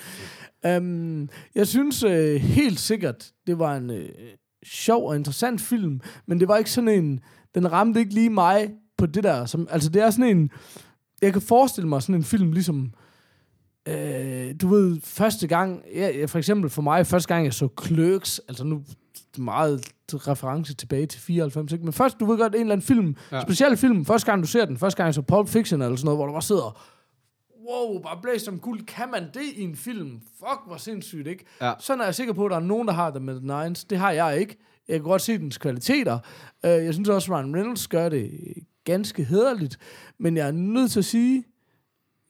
Um, jeg synes uh, helt sikkert, det var en uh, sjov og interessant film, men det var ikke sådan en, den ramte ikke lige mig på det der. Som, altså det er sådan en, jeg kan forestille mig sådan en film, ligesom øh, du ved, første gang, ja, for eksempel for mig, første gang jeg så Clerks, altså nu meget reference tilbage til 94, ikke? men først, du ved godt, en eller anden film,
Ja.
speciel film, første gang du ser den, første gang jeg så Pulp Fiction eller sådan noget, hvor du bare sidder, wow, bare blæst som guld, kan man det i en film? Fuck, hvor sindssygt, ikke?
Ja.
Sådan er jeg sikker på, at der er nogen, der har det med The Nines. Det har jeg ikke. Jeg kan godt se dens kvaliteter. Uh, jeg synes også, at Ryan Reynolds gør det ganske hederligt. Men jeg er nødt til at sige,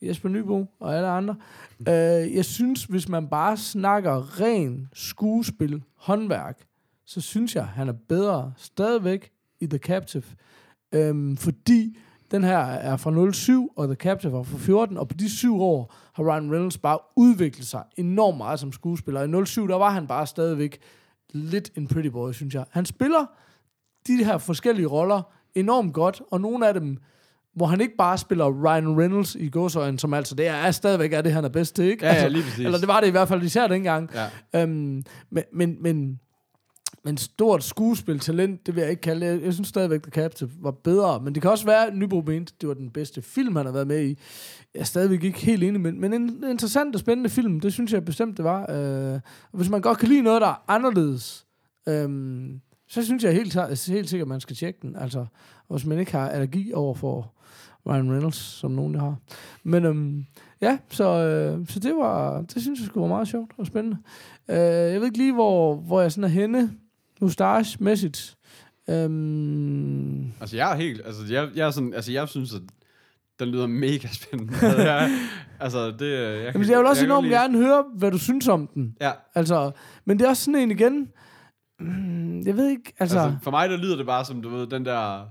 Jesper Nybo og alle andre, uh, jeg synes, hvis man bare snakker ren skuespil, håndværk, så synes jeg, han er bedre stadigvæk i The Captive. Um, fordi den her er fra 07, og The Captive var fra 14, og på de syv år har Ryan Reynolds bare udviklet sig enormt meget som skuespiller. I 07, der var han bare stadigvæk lidt en pretty boy, synes jeg. Han spiller de her forskellige roller enormt godt, og nogle af dem, hvor han ikke bare spiller Ryan Reynolds i gåsøjne, som altså det er, stadigvæk er det, han er bedst til, ikke?
Ja, ja,
altså,
lige præcis.
Eller det var det i hvert fald især dengang.
Ja.
Øhm, men, men, men, men stort skuespiltalent, det vil jeg ikke kalde. Jeg, jeg synes stadigvæk, The Captive var bedre. Men det kan også være, at Nybo mente, det var den bedste film, han har været med i. Jeg er stadigvæk ikke helt enig, men, men en interessant og spændende film, det synes jeg bestemt, det var. Øh, hvis man godt kan lide noget, der er anderledes, øh, så synes jeg helt, helt sikkert, at man skal tjekke den. Altså, hvis man ikke har allergi over for Ryan Reynolds, som nogen der har. Men øhm, ja, så, øh, så det var, det synes jeg skulle være meget sjovt og spændende. Øh, jeg ved ikke lige, hvor, hvor jeg sådan er henne, mustache-mæssigt. Øhm,
Altså, jeg er helt... Altså, jeg, jeg, er sådan, altså, jeg synes, at den lyder mega spændende. jeg, altså, det... Jeg,
jamen, jeg vil også
kan
enormt
lide-
gerne høre, hvad du synes om den.
Ja,
Altså, men det er også sådan en igen, mm, jeg ved ikke, altså,
altså, for mig, der lyder det bare som, du ved, den der...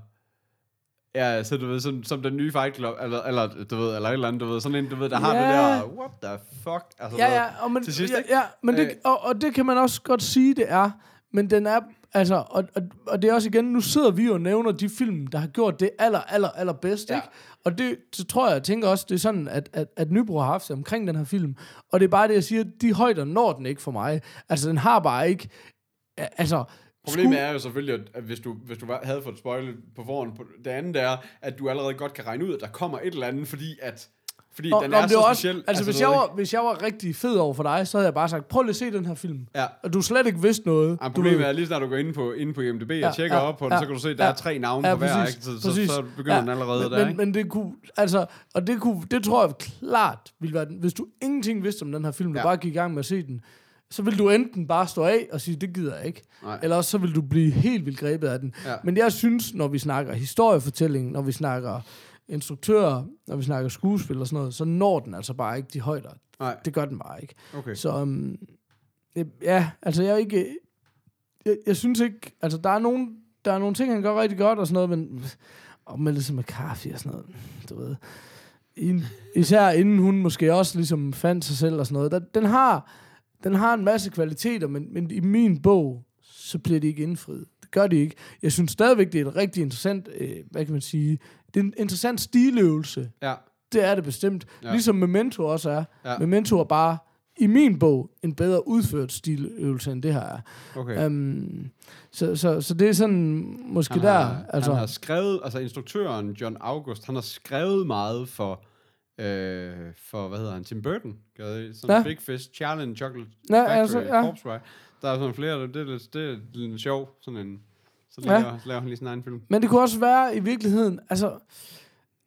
Ja, så du ved, som, som den nye Fight Club, eller, eller, du ved, eller et eller andet, du ved, sådan en, du ved, der har
Ja.
det der, what the fuck? Altså,
Ja, ja, og, men,
til sidst,
ja, ja, men det,
Øh.
og, og det kan man også godt sige, det er. Men den er, altså, og, og, og det er også igen, nu sidder vi jo og nævner de film, der har gjort det aller, aller, aller bedst,
Ja.
ikke? Og det, så tror jeg, jeg tænker også, det er sådan, at, at, at Nybro har haft sig omkring den her film. Og det er bare det, jeg siger, de højder når den ikke for mig. Altså, den har bare ikke, altså...
Problemet er jo selvfølgelig, at- hvis du, hvis du havde fået spoilet på forhånd, på det andet er, at du allerede godt kan regne ud, at der kommer et eller andet, fordi at fordi
Nå,
den
nå,
er så
også,
speciel.
altså, altså, hvis,
du
jeg var, hvis jeg var rigtig fed over for dig, så havde jeg bare sagt, prøv lige at se den her film.
Ja.
Og du slet ikke vidste noget.
Ja,
du
problemet
ved.
er, lige snart du går ind på, ind på IMDb
Ja,
og tjekker
ja,
op på den,
ja,
så kan du se, at der
ja.
er tre navne
Ja,
på hver,
præcis,
ikke? Så, så,
præcis.
så begynder
Ja,
den allerede
men,
der,
men,
ikke?
men det kunne, altså, og det kunne, det tror jeg klart ville være, den- hvis du ingenting vidste om den her film, du
Ja.
bare gik i gang med at se den, så vil du enten bare stå af og sige, det gider jeg ikke,
Nej.
eller også så vil du blive helt vildt grebet af den.
Ja.
Men jeg synes, når vi snakker historiefortælling, når vi snakker instruktører, når vi snakker skuespil og sådan noget, så når den altså bare ikke de højder.
Nej,
Det gør den bare ikke.
okay.
Så um, ja, altså jeg er ikke... Jeg, jeg synes ikke... Altså der er nogle, der er nogle ting, han gør rigtig godt og sådan noget, men og Melissa McCarthy og sådan noget, du ved. Især inden hun måske også ligesom fandt sig selv og sådan noget. Der, den, har, den har en masse kvaliteter, men, men i min bog, så bliver de ikke indfriet. Det gør de ikke. Jeg synes stadigvæk, det er et rigtig interessant, øh, hvad kan man sige, det er en interessant stiløvelse.
Ja.
Det er det bestemt.
Ja.
Ligesom Memento også er.
Ja.
Memento er bare, i min bog, en bedre udført stiløvelse, end det her er.
Okay.
Um, så, så, så det er sådan, måske
han
der,
har,
altså...
Han har skrevet, altså instruktøren John August, han har skrevet meget for, øh, for hvad hedder han, Tim Burton. Sådan ja.
Ja.
Big Fish, the Chocolate
Ja,
Factory,
altså, ja.
Corpse Bride. Der er sådan flere, det er lidt, det er lidt sjov, sådan en, så
Ja.
laver, så laver han lige sin egen film.
Men det kunne også være i virkeligheden, altså,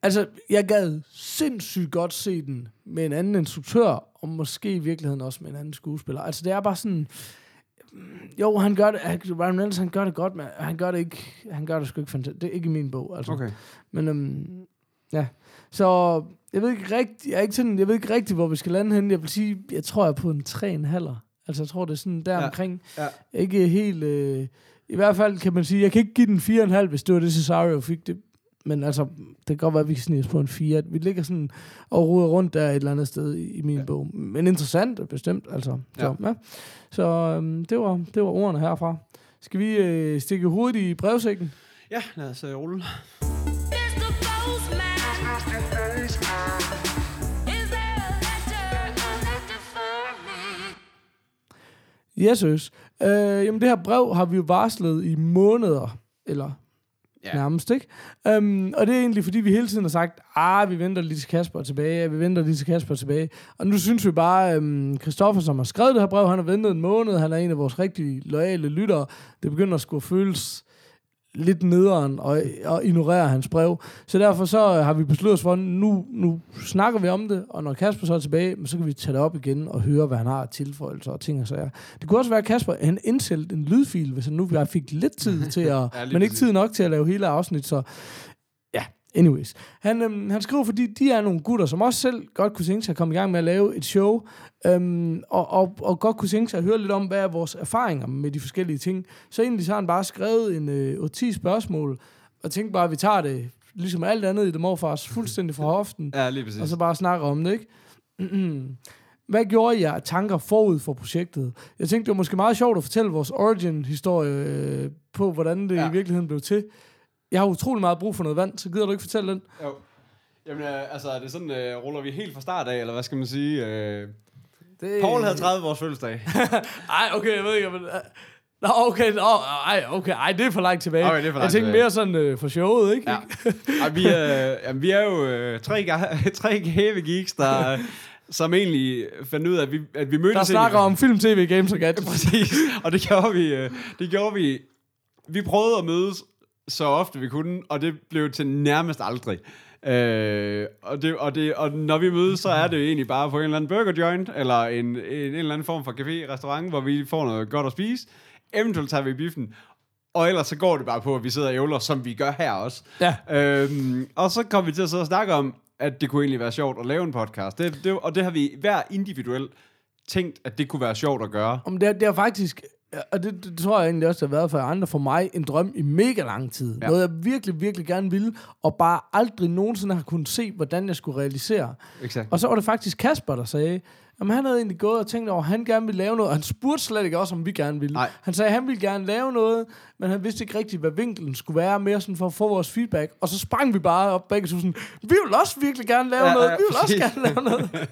altså jeg gad sindssygt godt se den med en anden instruktør, og måske i virkeligheden også med en anden skuespiller. Altså det er bare sådan, jo, han gør det, Ryan Reynolds, han gør det godt, men han gør det ikke, han gør det sgu ikke fantastisk. Det er ikke i min bog, altså.
Okay.
Men øhm, ja, så jeg ved ikke rigtigt, jeg er ikke sådan, jeg ved ikke rigtigt, hvor vi skal lande henne. Jeg vil sige, jeg tror, jeg er på en 3,5. Altså, jeg tror, det er sådan der
Ja.
omkring.
Ja.
Ikke helt... Øh, I hvert fald kan man sige, jeg kan ikke give den 4,5, hvis det var det, Cesario fik det. Men altså, det kan godt være, at vi kan snige os på en 4. Vi ligger sådan og ruder rundt der et eller andet sted i, i min
Ja.
bog. Men interessant, bestemt. Altså. Så,
Ja.
ja. så øhm, det, var, det var ordene herfra. Skal vi øh, stikke hovedet i brevsækken?
Ja, lad os uh, rulle.
Yes. Øh, jamen, det her brev har vi jo varslet i måneder, eller
ja.
nærmest, ikke? Um, og det er egentlig, fordi vi hele tiden har sagt, ah, vi venter lige til Kasper er tilbage, vi venter lige til Kasper er tilbage. Og nu synes vi bare, um, Christoffer, som har skrevet det her brev, han har ventet en måned, han er en af vores rigtig loyale lyttere. Det begynder at skulle føles lidt nederen og, og ignorere hans brev. Så derfor så har vi besluttet os for, nu, nu snakker vi om det, og når Kasper så er tilbage, så kan vi tage det op igen og høre, hvad han har af tilføjelser og ting og sager. Det kunne også være, at Kasper han indsætte en lydfil, hvis han nu fik lidt tid til at,
Ja,
men ikke tid nok til at lave hele afsnit, så anyways. Han, øhm, han skriver, fordi de er nogle gutter, som også selv godt kunne tænke sig at komme i gang med at lave et show, øhm, og, og, og godt kunne tænke sig at høre lidt om, hvad er vores erfaringer med de forskellige ting. Så egentlig så har han bare skrevet en øh, 10 spørgsmål, og tænkte bare, at vi tager det, ligesom alt andet i det morfars, fuldstændig fra hoften,
Ja, lige præcis.
og så bare snakker om det, ikke? Hvad gjorde af tanker forud for projektet? Jeg tænkte, det var måske meget sjovt at fortælle vores origin-historie øh, på, hvordan det
ja.
i virkeligheden blev til. Jeg har utrolig meget brug for noget vand, så gider du ikke fortælle den?
Jo. Jamen, øh, altså, er det sådan, øh, ruller vi helt fra start af, eller hvad skal man sige? Øh,
Det...
Paul havde 30 års fødselsdag.
Ej, okay, jeg ved ikke, men... øh, Nå, okay, nå, ej, okay, ej, det er for langt tilbage.
Okay, det er for
jeg
langt
tænkte
tilbage.
mere sådan øh, for showet, ikke?
Ja. Ej, vi, er, jamen, vi er jo øh, tre, tre gave geeks, der, som egentlig fandt ud af, at vi, at vi mødtes...
Der snakker
egentlig-
om film, tv, games og gadgets.
Præcis. Og det gjorde vi... Øh, det gjorde vi... Vi prøvede at mødes så ofte vi kunne, og det blev til nærmest aldrig. Øh, og, det, og, det, og når vi mødes, så er det jo egentlig bare på en eller anden burger joint, eller en, en, en eller anden form for café, restaurant, hvor vi får noget godt at spise. Eventuelt tager vi biffen. Og ellers så går det bare på, at vi sidder og ævler, som vi gør her også.
Ja.
Øhm, og så kom vi til at sidde og snakke om, at det kunne egentlig være sjovt at lave en podcast. Det, det, og det har vi hver individuelt tænkt, at det kunne være sjovt at gøre.
Om det, er, det er faktisk, og det, det tror jeg egentlig også, har været for andre, for mig, en drøm i mega lang tid.
Ja.
Ja. Noget, jeg virkelig, virkelig gerne ville, og bare aldrig nogensinde har kunnet se, hvordan jeg skulle realisere.
Exakt.
Og så var det faktisk Kasper, der sagde, at han havde egentlig gået og tænkt over, at han gerne ville lave noget. Og han spurgte slet ikke også, om vi gerne ville.
Nej.
Han sagde, at han ville gerne lave noget, men han vidste ikke rigtigt, hvad vinklen skulle være, mere sådan for at få vores feedback. Og så sprang vi bare op begge to sådan, vi vil også virkelig gerne lave
Ja,
ja, noget,
ja,
vi vil
præcis.
også gerne lave noget.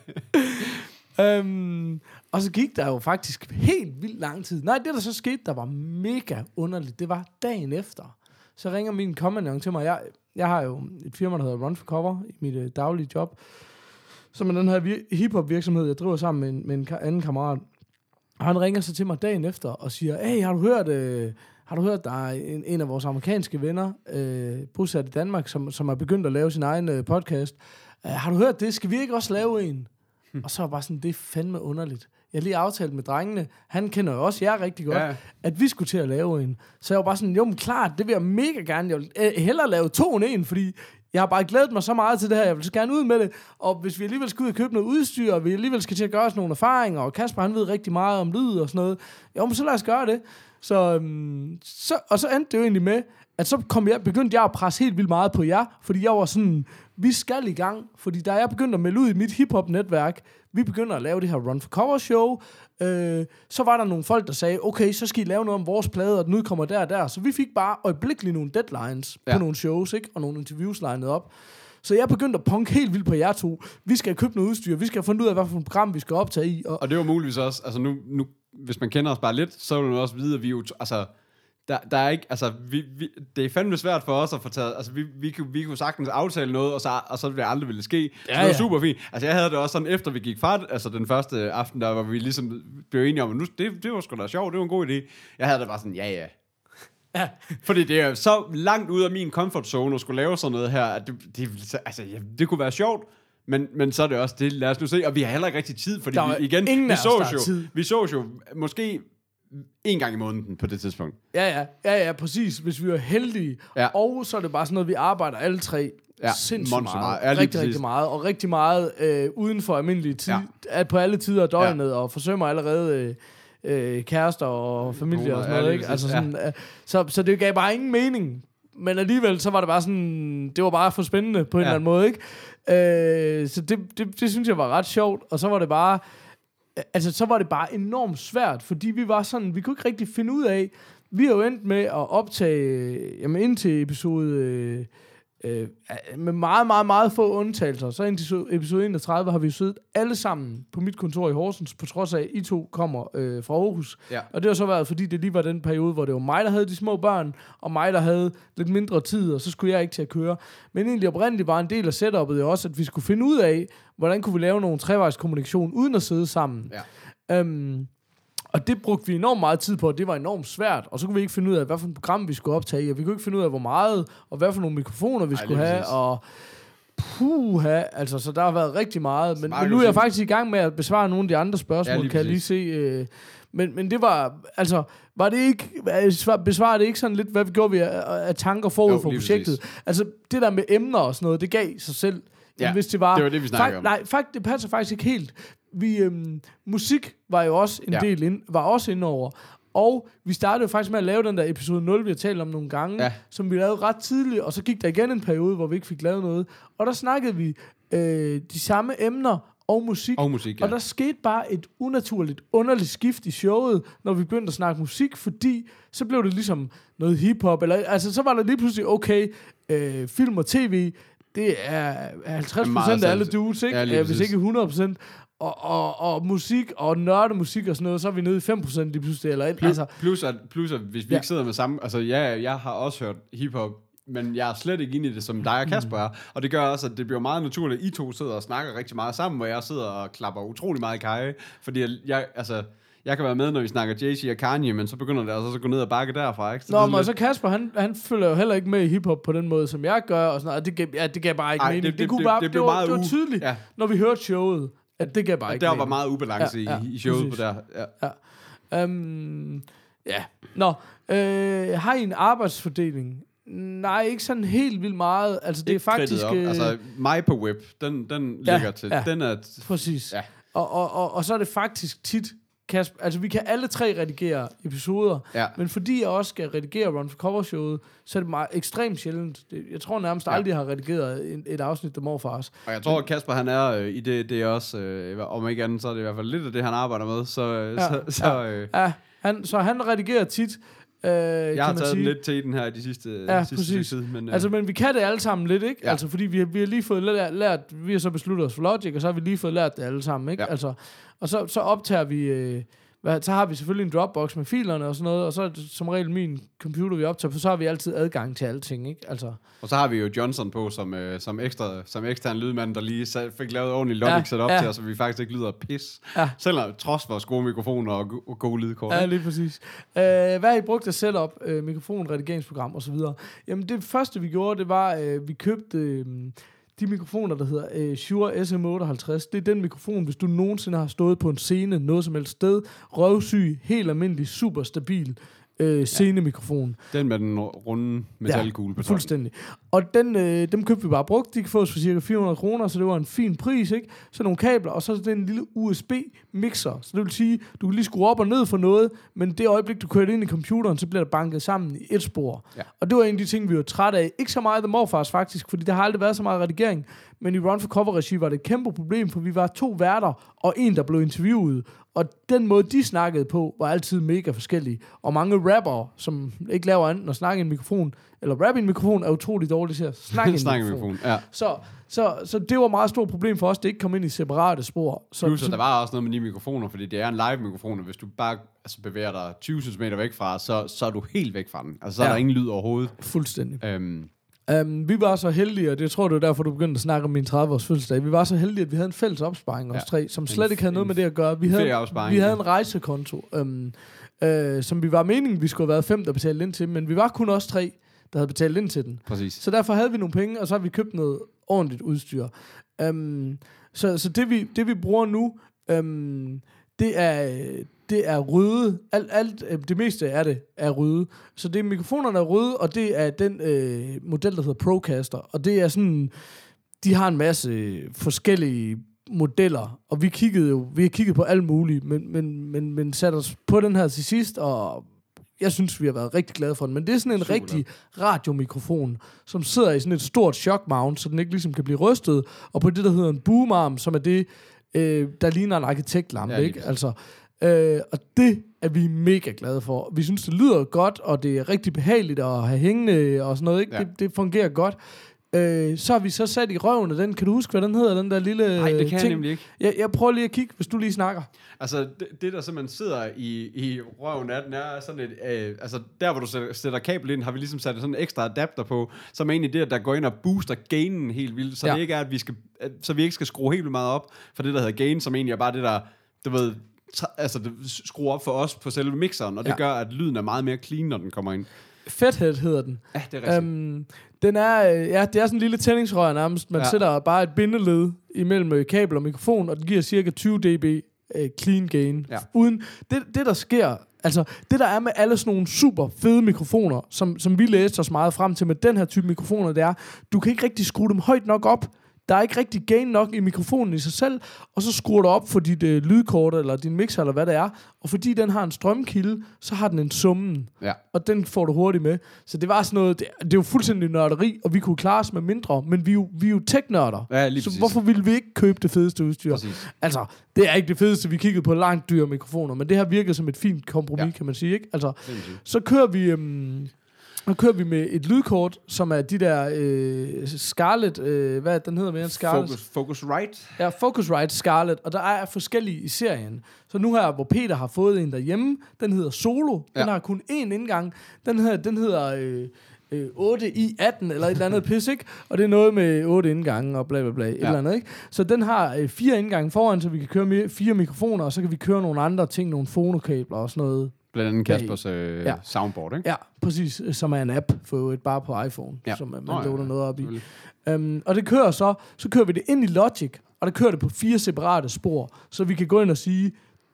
øhm, og så gik der jo faktisk helt vildt lang tid. Nej, det der så skete, der var mega underligt, det var dagen efter. Så ringer min kompagnon til mig. Jeg, jeg har jo et firma, der hedder Run for Cover i mit øh, daglige job. Som er den her vir- hiphop virksomhed, jeg driver sammen med en, med en ka- anden kammerat. Og han ringer så til mig dagen efter og siger, hey, har du hørt, øh, har du hørt, der er en, en af vores amerikanske venner, øh, bosat i Danmark, som, som har begyndt at lave sin egen øh, podcast. Øh, har du hørt det? Skal vi ikke også lave en?
Hm.
Og så var bare sådan, det er fandme underligt. Jeg lige aftalt med drengene, han kender jo også jer rigtig godt,
Ja.
at vi skulle til at lave en. Så jeg var bare sådan, jo, men klart, det vil jeg mega gerne. Jeg vil øh, hellere lave to end en, fordi jeg har bare glædet mig så meget til det her. Jeg vil så gerne ud med det. Og hvis vi alligevel skal ud og købe noget udstyr, og vi alligevel skal til at gøre os nogle erfaringer, og Kasper han ved rigtig meget om lyd og sådan noget, jo, men så lad os gøre det. Så, øhm, så, og så endte det jo egentlig med, at så kom jeg, begyndte jeg at presse helt vildt meget på jer, fordi jeg var sådan, vi skal i gang, fordi da jeg begyndte at melde ud i mit hiphop-netværk, vi begynder at lave det her Run for Cover show, øh, så var der nogle folk, der sagde, okay, så skal I lave noget om vores plade, og den udkommer der og der. Så vi fik bare øjeblikkeligt nogle deadlines ja. På nogle shows, ikke? og nogle interviews legnet op. Så jeg begyndte at punke helt vildt på jer to. Vi skal købe noget udstyr, vi skal have fundet ud af, hvad for et program vi skal optage i. Og,
Og det var muligvis også, altså nu, nu, hvis man kender os bare lidt, så vil man også vide, at vi jo, altså, der, der er ikke, altså, vi, vi, det er fandme svært for os at få taget, altså, vi, vi, kunne, vi kunne sagtens aftale noget, og så, og så ville det aldrig ville ske. Så
Ja,
det var
ja.
super fint. Altså, jeg havde det også sådan, efter vi gik fra, altså den første aften, der var vi ligesom blev enige om, at nu, det, det var sgu da sjovt, det var en god idé. Jeg havde det bare sådan, ja, ja.
Ja.
Fordi det er så langt ud af min comfort zone at skulle lave sådan noget her, at det, det, altså, ja, det kunne være sjovt, men, men så er det også det, lad os nu se, og vi har heller ikke rigtig tid, fordi vi, igen, vi så jo,
tid.
vi så jo måske en gang i måneden på det tidspunkt.
Ja, ja, ja, ja, præcis, hvis vi er heldige.
Ja.
Og så er det bare sådan noget, vi arbejder alle tre
Ja,
sindssygt meget.
meget. Ja,
rigtig,
præcis.
rigtig meget. Og rigtig meget øh, uden for almindelig tid. Ja. På alle tider af døgnet, ja. og forsømmer allerede øh, øh, kærester og familie og sådan
Ja,
noget.
lige
Ikke? Altså sådan, øh, så, så det gav bare ingen mening. Men alligevel, så var det bare sådan, det var bare for spændende på en
Ja.
eller anden måde, ikke? Øh, så det, det, det synes jeg var ret sjovt, og så var det bare, altså så var det bare enormt svært, fordi vi var sådan, vi kunne ikke rigtig finde ud af, vi har jo endt med at optage, jamen indtil episode, øh, øh, med meget, meget, meget få undtagelser, så indtil so- episode 31 har vi jo siddet alle sammen på mit kontor i Horsens, på trods af, at I to kommer øh, fra Aarhus.
Ja.
Og det har så været, fordi det lige var den periode, hvor det var mig, der havde de små børn, og mig, der havde lidt mindre tid, og så skulle jeg ikke til at køre. Men egentlig oprindeligt var en del af setup'et jo også, at vi skulle finde ud af, hvordan kunne vi lave nogle trevejskommunikation uden at sidde sammen.
Ja.
Øhm, og det brugte vi enormt meget tid på, og det var enormt svært. Og så kunne vi ikke finde ud af, hvad for et program vi skulle optage i, og vi kunne ikke finde ud af, hvor meget, og hvad for nogle mikrofoner vi
Ej,
skulle have,
præcis.
og puha, altså, så der har været rigtig meget. Men, men nu er jeg faktisk i gang med at besvare nogle af de andre spørgsmål,
Ja, lige
kan jeg lige
præcis.
se. Øh, men, men det var, altså, var det ikke, besvarer det ikke sådan lidt, hvad vi gjorde vi af, af tanker forud
Jo,
for projektet? Altså, det der med emner og sådan noget, det gav sig selv.
Ja,
hvis det var,
det var det, vi snakkede om.
Nej, faktisk, det passer faktisk ikke helt. Vi, øhm, musik var jo også en
Ja.
del ind, var også ind over. Og vi startede jo faktisk med at lave den der episode 0, vi har talt om nogle gange,
Ja.
som vi lavede ret tidligt, og så gik der igen en periode, hvor vi ikke fik lavet noget. Og der snakkede vi øh, de samme emner og musik.
Og musik, ja.
Og der skete bare et unaturligt, underligt skift i showet, når vi begyndte at snakke musik, fordi så blev det ligesom noget hiphop, eller altså så var der lige pludselig, okay, øh, film og tv, det er 50
Meget
procent af alle dudes, ikke?
Ja,
hvis ikke 100 procent. Og, og, og musik og nørdemusik og sådan noget, så er vi nede i 5 procent lige pludselig. Eller,
Plus,
altså,
plus, at, plus at hvis vi
Ja.
ikke sidder med samme... Altså, ja, jeg har også hørt hiphop, men jeg er slet ikke inde i det, som dig og Kasper er. Og det gør også, at det bliver meget naturligt, at I to sidder og snakker rigtig meget sammen, hvor jeg sidder og klapper utrolig meget i kaj. Fordi jeg, jeg, altså, jeg kan være med, når vi snakker Jay-Z og Kanye, men så begynder det altså at gå ned og bakke derfra, ikke? Så
Nå,
det
men
lidt-
så Kasper, han, han følger jo heller ikke med i hiphop på den måde, som jeg gør, og sådan noget. Og det gav, ja, det gav bare ikke
Ej,
mening.
det-
Det,
det-
det, kunne
det-
bare,
det
det,
blev
var,
meget
det var tydeligt,
ja.
når vi hørte showet, at det gav bare
og
ikke
der var meget ubalance
Ja, ja,
i, i showet
præcis.
på der. Ja.
Um, ja. Nå, øh, har I en arbejdsfordeling? Nej, ikke sådan helt vildt meget. Altså, det
Ikke
er faktisk...
Op.
øh,
Altså, mig på web, den, den
Ja,
ligger til.
ja.
Den er...
Præcis.
Ja.
Og, og, og, og så er det faktisk tit, Kasper, altså vi kan alle tre redigere episoder,
Ja.
men fordi jeg også skal redigere Run for Cover showet, så er det meget ekstremt sjældent. Det, jeg tror nærmest
Ja.
aldrig, jeg har redigeret en, et afsnit der for os.
Og jeg tror, at Kasper han er øh, i det, det er også, øh, om ikke andet, så er det i hvert fald lidt af det, han arbejder med. Så, øh,
Ja,
så, så øh,
Ja, han, så han redigerer tit, øh,
jeg har taget lidt til den her i de sidste,
Ja,
sidste
præcis.
tid. Men, øh,
Altså, men vi kan det alle sammen lidt, ikke?
Ja.
Altså, fordi vi har, vi har lige fået lært, lært, vi har så besluttet os for Logic, og så har vi lige fået lært det alle sammen, ikke?
Ja.
Altså, og så, så optager vi, øh, hvad, så har vi selvfølgelig en Dropbox med filerne og sådan noget, og så er det som regel min computer, vi optager på, så har vi altid adgang til alting, ikke? Altså,
og så har vi jo Johnson på som, øh, som, ekstra, som ekstern lydmand, der lige sat, fik lavet ordentligt Logic
Ja,
setup
ja.
til os, så vi faktisk ikke lyder pis.
Ja.
Selvom trods vores gode mikrofoner og, go- og gode lydkort.
Ja, lige præcis. Øh, hvad har I brugt af setup, øh, mikrofon, redigeringsprogram osv.? Jamen det første vi gjorde, det var, øh, vi købte øh, de mikrofoner, der hedder øh, Shure SM58. Det er den mikrofon, hvis du nogensinde har stået på en scene, noget som helst sted, røvsyg, helt almindelig, super stabil øh, scenemikrofon.
Den med den runde metalkugle på toppen.
Fuldstændig. Og den, øh, dem købte vi bare brugt. De kan fås for cirka 400 kroner, så det var en fin pris, ikke? Så nogle kabler, og så det en lille USB-mixer. Så det vil sige, du kan lige skrue op og ned for noget, men det øjeblik, du kører det ind i computeren, så bliver det banket sammen i et spor.
Ja.
Og det var en af de ting, vi var trætte af. Ikke så meget The Morfars faktisk, fordi der har aldrig været så meget redigering. Men i Run for Cover regi var det et kæmpe problem, for vi var to værter, og en, der blev interviewet. Og den måde, de snakkede på, var altid mega forskellig. Og mange rapper, som ikke laver andet end at snakke i en mikrofon, eller rap i en mikrofon, er utrolig dårlige til at snakke i en mikrofon.
mikrofon. Ja.
Så, så, så det var et meget stort problem for os, det ikke kom ind i separate spor. Så,
Plus,
så,
der var også noget med de mikrofoner, fordi det er en live-mikrofon, og hvis du bare altså, bevæger dig 20 cm væk fra, så, så er du helt væk fra den. Altså, så er
Ja.
der ingen lyd overhovedet.
fuldstændig.
Øhm,
Um, vi var så heldige, og det tror det var derfor, du begyndte at snakke om min 30-års fødselsdag. Vi var så heldige, at vi havde en fælles opsparing, os
Ja.
tre, som
En
slet ikke havde noget med det at gøre. Vi havde, vi havde en rejsekonto, um, uh, som vi var meningen, vi skulle have været fem, der betalte ind til, men vi var kun os tre, der havde betalt ind til den.
præcis.
Så derfor havde vi nogle penge, og så har vi købt noget ordentligt udstyr. Um, så så det, vi, det vi bruger nu, um, det er, det er røde. Alt, alt, øh, det meste af det er røde. Så det er mikrofonerne er røde, og det er den øh, model, der hedder Procaster. Og det er sådan, de har en masse forskellige modeller, og vi kiggede jo, vi har kigget på alt muligt, men, men, men, men satte os på den her til sidst, og jeg synes, vi har været rigtig glade for den. Men det er sådan en
Super
rigtig radiomikrofon, som sidder i sådan et stort shock mount, så den ikke ligesom kan blive rystet, og på det, der hedder en boom arm, som er det, øh, der ligner en arkitektlampe,
Ja,
ikke? Altså, øh, og det er vi mega glade for. Vi synes, det lyder godt, og det er rigtig behageligt at have hængende og sådan noget, ikke?
Ja.
Det, det fungerer godt. Øh, så har vi så sat i røven af den. Kan du huske, hvad den hedder, den der lille
Nej, det kan jeg
ting?
nemlig ikke.
Jeg, jeg prøver lige at kigge, hvis du lige snakker.
Altså, det, det der simpelthen sidder i, i røven af den, er sådan et... Øh, altså, der hvor du sætter, sætter kabel ind, har vi ligesom sat sådan en ekstra adapter på, som er egentlig det, der går ind og booster gainen helt vildt, så
Ja.
det ikke er, at vi, skal, at, så vi ikke skal skrue helt vildt meget op for det, der hedder gain, som egentlig er bare det, der, du ved, altså, det skruer op for os på selve mixeren, og det
Ja.
gør, at lyden er meget mere clean, når den kommer ind.
Fathead hedder den.
Ja, det er rigtigt.
Øhm, den er, øh, ja, det er sådan en lille tændingsrør nærmest. Man ja. Sætter bare et bindeled imellem øh, kabel og mikrofon, og den giver cirka 20 dB øh, clean gain.
Ja.
Uden, det, det, der sker, altså det der er med alle sådan nogle super fede mikrofoner, som, som vi læste os meget frem til med den her type mikrofoner, det er, du kan ikke rigtig skrue dem højt nok op. Der er ikke rigtig gain nok i mikrofonen i sig selv, og så skruer du op for dit øh, lydkort, eller din mixer, eller hvad det er. Og fordi den har en strømkilde, så har den en summen
Ja.
og den får du hurtigt med. Så det var sådan noget, det, det er jo fuldstændig nørderi, og vi kunne klare os med mindre, men vi er jo, vi er jo tech-nørder.
Ja, lige
så
præcis.
hvorfor ville vi ikke købe det fedeste udstyr?
Præcis.
Altså, det er ikke det fedeste, vi kiggede på langt dyre mikrofoner, men det har virket som et fint kompromis, ja. Kan man sige, ikke? Altså, så kører vi... Øhm, så kører vi med et lydkort, som er de der øh, Scarlett, øh, hvad den hedder mere end Scarlett?
Focus, focus right.
Ja, Focusrite Scarlett, og der er forskellige i serien. Så nu her, hvor Peter har fået en derhjemme, den hedder Solo. Den
Ja.
har kun én indgang. Den her, den hedder øh, øh, 8 i 18 eller et eller andet pis, ikke? Og det er noget med 8 indgange og bla bla bla, et
Ja.
eller andet, ikke? Så den har øh, fire indgange foran, så vi kan køre med fire mikrofoner, og så kan vi køre nogle andre ting, nogle fonokabler og sådan noget.
Blandt andet. Kaspers øh,
Ja.
soundboard, ikke?
Ja, præcis, øh, som er en app for øvrigt bare på iPhone, ja. Som øh, man
ja,
loader
ja,
noget op i. Um, og det kører så, så kører vi det ind i Logic, og der kører det på fire separate spor, så vi kan gå ind og sige,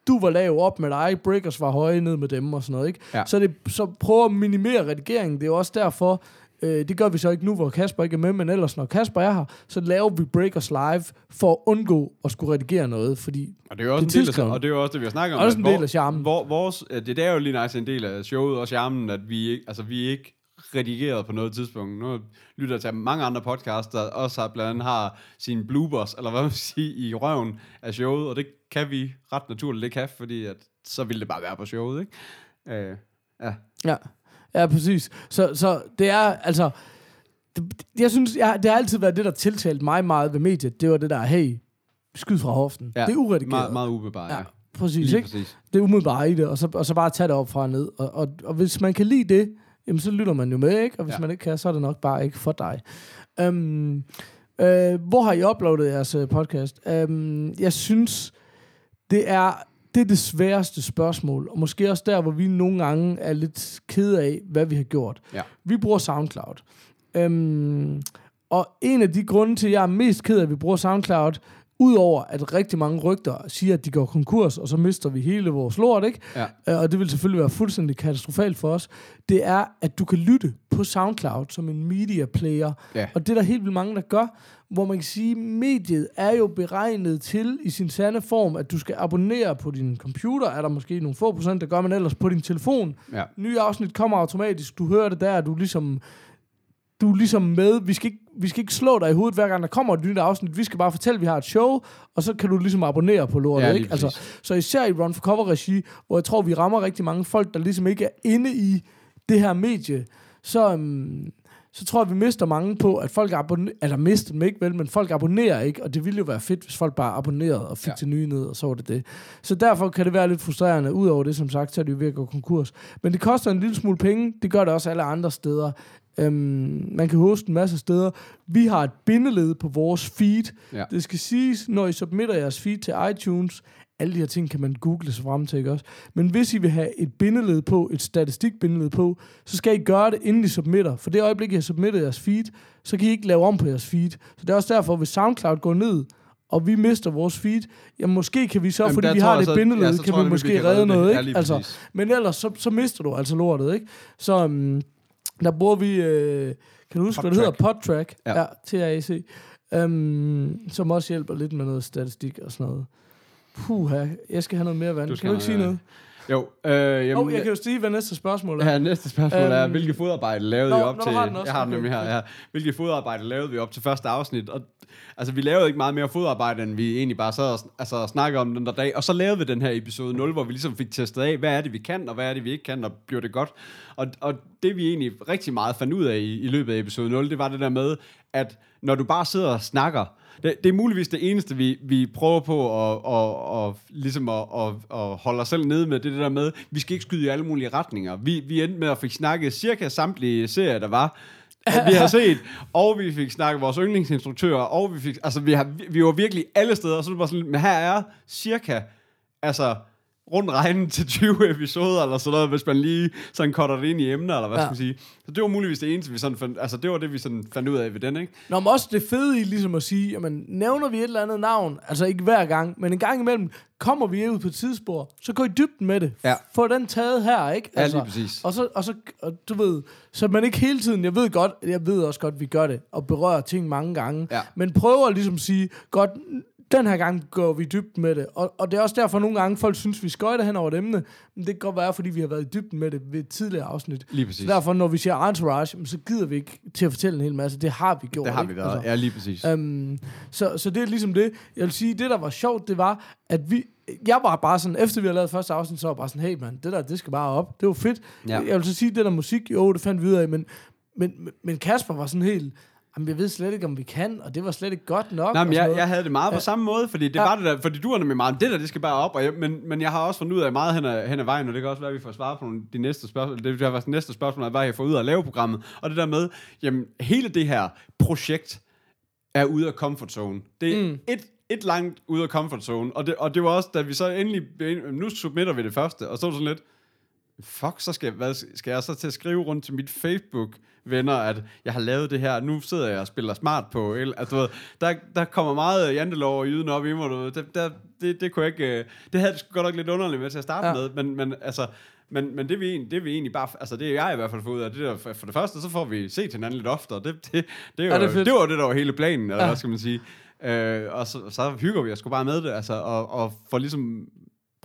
du var lav op med dig, Breakers var høje ned med dem og sådan noget, ikke?
Ja.
Så, det, så prøv at minimere redigeringen, det er jo også derfor, øh, det gør vi så ikke nu, hvor Kasper ikke er med, men ellers når Kasper er her, så laver vi Breakers live for at undgå at skulle redigere noget, fordi
Og det er jo også,
Det er
en del af, og det er jo også det, vi har snakket om.
Også en del af charmen.
Hvor, vores, det, er jo lige nice en del af showet og charmen, at vi ikke, altså, vi ikke redigeret på noget tidspunkt. Nu lytter jeg til mange andre podcasts, der også har, blandt andet har sine bloopers, eller hvad man siger, i røven af showet, og det kan vi ret naturligt ikke have, fordi at, så ville det bare være på showet, ikke? Øh, ja.
Ja, ja præcis. Så, så det er, altså... Det, jeg synes, jeg, det har altid været det, der tiltalte mig meget ved mediet. Det var det der, hey, skyd fra hoften.
ja.
Det er uredigeret.
Meget, meget ubevaret, ja.
Ja, præcis,
Lige
ikke?
præcis.
Det er umiddelbart i det, og så, og så bare tage det op fra og ned. Og, og, og hvis man kan lide det, jamen så lytter man jo med, ikke? Og hvis ja.
Ja.
man ikke kan, så er det nok bare ikke for dig. Um, øh, hvor har I uploadet jeres øh, podcast? Um, jeg synes, det er, det er det sværeste spørgsmål, og måske også der, hvor vi nogle gange er lidt kede af, hvad vi har gjort.
Ja.
Vi bruger SoundCloud. Um, og en af de grunde til, at jeg er mest ked af, at vi bruger SoundCloud, Udover at rigtig mange rygter siger, at de går konkurs, og så mister vi hele vores lort, ikke?
Ja.
Øh, og det vil selvfølgelig være fuldstændig katastrofalt for os, det er, at du kan lytte på SoundCloud som en media player.
Ja.
Og det er der helt vildt mange, der gør, hvor man kan sige, at mediet er jo beregnet til i sin sande form, at du skal abonnere på din computer, er der måske nogle få procent, der gør man ellers på din telefon.
Ja.
Nye afsnit kommer automatisk, du hører det der, du er ligesom, du er ligesom med, vi skal, ikke, vi skal ikke slå dig i hovedet, hver gang der kommer et nyt afsnit, vi skal bare fortælle, at vi har et show, og så kan du ligesom abonnere på lortet,
Ja,
ikke? Altså, så især i Run for Cover regi, hvor jeg tror, vi rammer rigtig mange folk, der ligesom ikke er inde i det her medie, så, um, så tror jeg, vi mister mange på, at folk abonnerer, eller mister dem ikke vel, men folk abonnerer ikke, og det ville jo være fedt, hvis folk bare abonnerede og fik ja. Til nye ned, og så var det det. Så derfor kan det være lidt frustrerende, udover det, som sagt, så er det jo ved at gå konkurs. Men det koster en lille smule penge, det gør det også alle andre steder. Øhm, man kan hoste en masse steder. Vi har et bindeled på vores feed.
Ja.
Det skal siges, når I submitter jeres feed til iTunes, alle de her ting kan man google sig frem til, ikke også? Men hvis I vil have et bindeled på, et statistikbindeled på, så skal I gøre det, inden I submitter. For det øjeblik, I har submittet jeres feed, så kan I ikke lave om på jeres feed. Så det er også derfor, hvis SoundCloud går ned, og vi mister vores feed, ja, måske kan vi så,
Jamen,
fordi vi har det
så-
bindeled,
ja,
kan
jeg
vi måske
vi kan
redde
det.
noget,
Ja,
ikke? altså, men ellers, så, så mister du altså lortet, ikke? Så um, der bruger vi, øh, kan du huske, hvad det hedder? Podtrack.
Ja.
Ja, TRAC. Um, som også hjælper lidt med noget statistik og sådan noget. Puha, jeg skal have noget mere vand.
Du skal
kan du ikke sige noget?
Jo, øh, jamen,
Oh, jeg kan jo sige, hvad næste spørgsmål er.
Ja, næste spørgsmål er,
Øhm,
hvilke fodarbejde lavede
nå,
vi op
nå,
til...
har den også.
Jeg har den
Okay,
nemlig her, ja. Hvilke fodarbejde lavede vi op til første afsnit? Og, altså, vi lavede ikke meget mere fodarbejde, end vi egentlig bare sad og altså, snakkede om den der dag. Og så lavede vi den her episode 0, hvor vi ligesom fik testet af, hvad er det, vi kan, og hvad er det, vi ikke kan, og bliver det godt. Og, og det, vi egentlig rigtig meget fandt ud af i, i løbet af episode 0, det var det der med, at når du bare sidder og snakker, det, det er muligvis det eneste, vi, vi prøver på at, at, at, ligesom at, at, at holde os selv nede med, det det der med, vi skal ikke skyde i alle mulige retninger. Vi, vi endte med at fik snakket cirka samtlige serier, der var, vi har set, og vi fik snakket vores yndlingsinstruktører, og vi fik, altså vi, har, vi var virkelig alle steder, og så var sådan, men her er cirka, altså rundt regnen til 20 episoder, eller sådan noget, hvis man lige sådan cutter det ind i emner, eller hvad
Ja.
skal man sige. Så det var muligvis det eneste, vi sådan fandt, altså det var det, vi sådan fandt ud af ved den, ikke?
Nå, men også det fede i ligesom at sige, jamen, nævner vi et eller andet navn, altså ikke hver gang, men en gang imellem, kommer vi ud på et tidsspor, så gå i dybden med det.
Ja.
Få den taget her, ikke? Altså,
Ja, lige præcis.
Og så, og så og du ved, så man ikke hele tiden, jeg ved godt, jeg ved også godt, vi gør det, og berører ting mange gange,
Ja.
men prøver ligesom at sige, godt, den her gang går vi dybden med det. Og, og det er også derfor, at nogle gange folk synes, vi skøjter hen over et emne, men det kan godt være, fordi vi har været i dybden med det ved et tidligere afsnit.
Lige præcis.
Så derfor, når vi siger Entourage, så gider vi ikke til at fortælle en hel masse. Det har vi gjort.
Det har vi været,
Altså,
ja, lige præcis.
Øhm, så, så det er ligesom det. Jeg vil sige, det der var sjovt, det var, at vi... Jeg var bare sådan, efter vi havde lavet første afsnit, så var jeg bare sådan, hey man, det der, det skal bare op. Det var fedt.
Ja.
Jeg vil så sige, det der musik, jo, det fandt vi ud af, men, men, men Kasper var sådan helt, jamen jeg ved slet ikke, om vi kan, og det var slet ikke godt nok.
Nej, men jeg, jeg havde det meget på
Ja.
samme måde, fordi det
Ja.
var det der, fordi du er nemlig meget, det der, det skal bare op, og jeg, men, men jeg har også fundet ud af meget hen ad, hen ad vejen, og det kan også være, at vi får svaret på nogle, de næste spørgsmål, det være det næste spørgsmål, er, hvad jeg får ud af at lave programmet, og det der med, jamen, hele det her projekt er ude af comfort zone. Det er
Mm.
et, et langt ude af comfort zone, og det, og det var også, da vi så endelig, nu submitter vi det første, og så var det sådan lidt, fuck, så skal, hvad, skal jeg så til at skrive rundt til mit Facebook-venner, at jeg har lavet det her, nu sidder jeg og spiller smart på, el, altså, du ved, der, der kommer meget jantelov og jyden op i mig, du ved, det, der, det, det kunne jeg ikke, øh, det havde det godt nok lidt underligt med til at starte
Ja.
med, men, men altså, men, men det, vi, egentlig- det vi egentlig bare, altså det jeg i hvert fald får ud af, det der, for det første, så får vi set hinanden lidt oftere, det, det, det, er
Ja, det er fedt.
det var det, der var hele planen, eller
ja.
hvad skal man sige, øh, og så, så hygger vi os sgu bare med det, altså, og, og får ligesom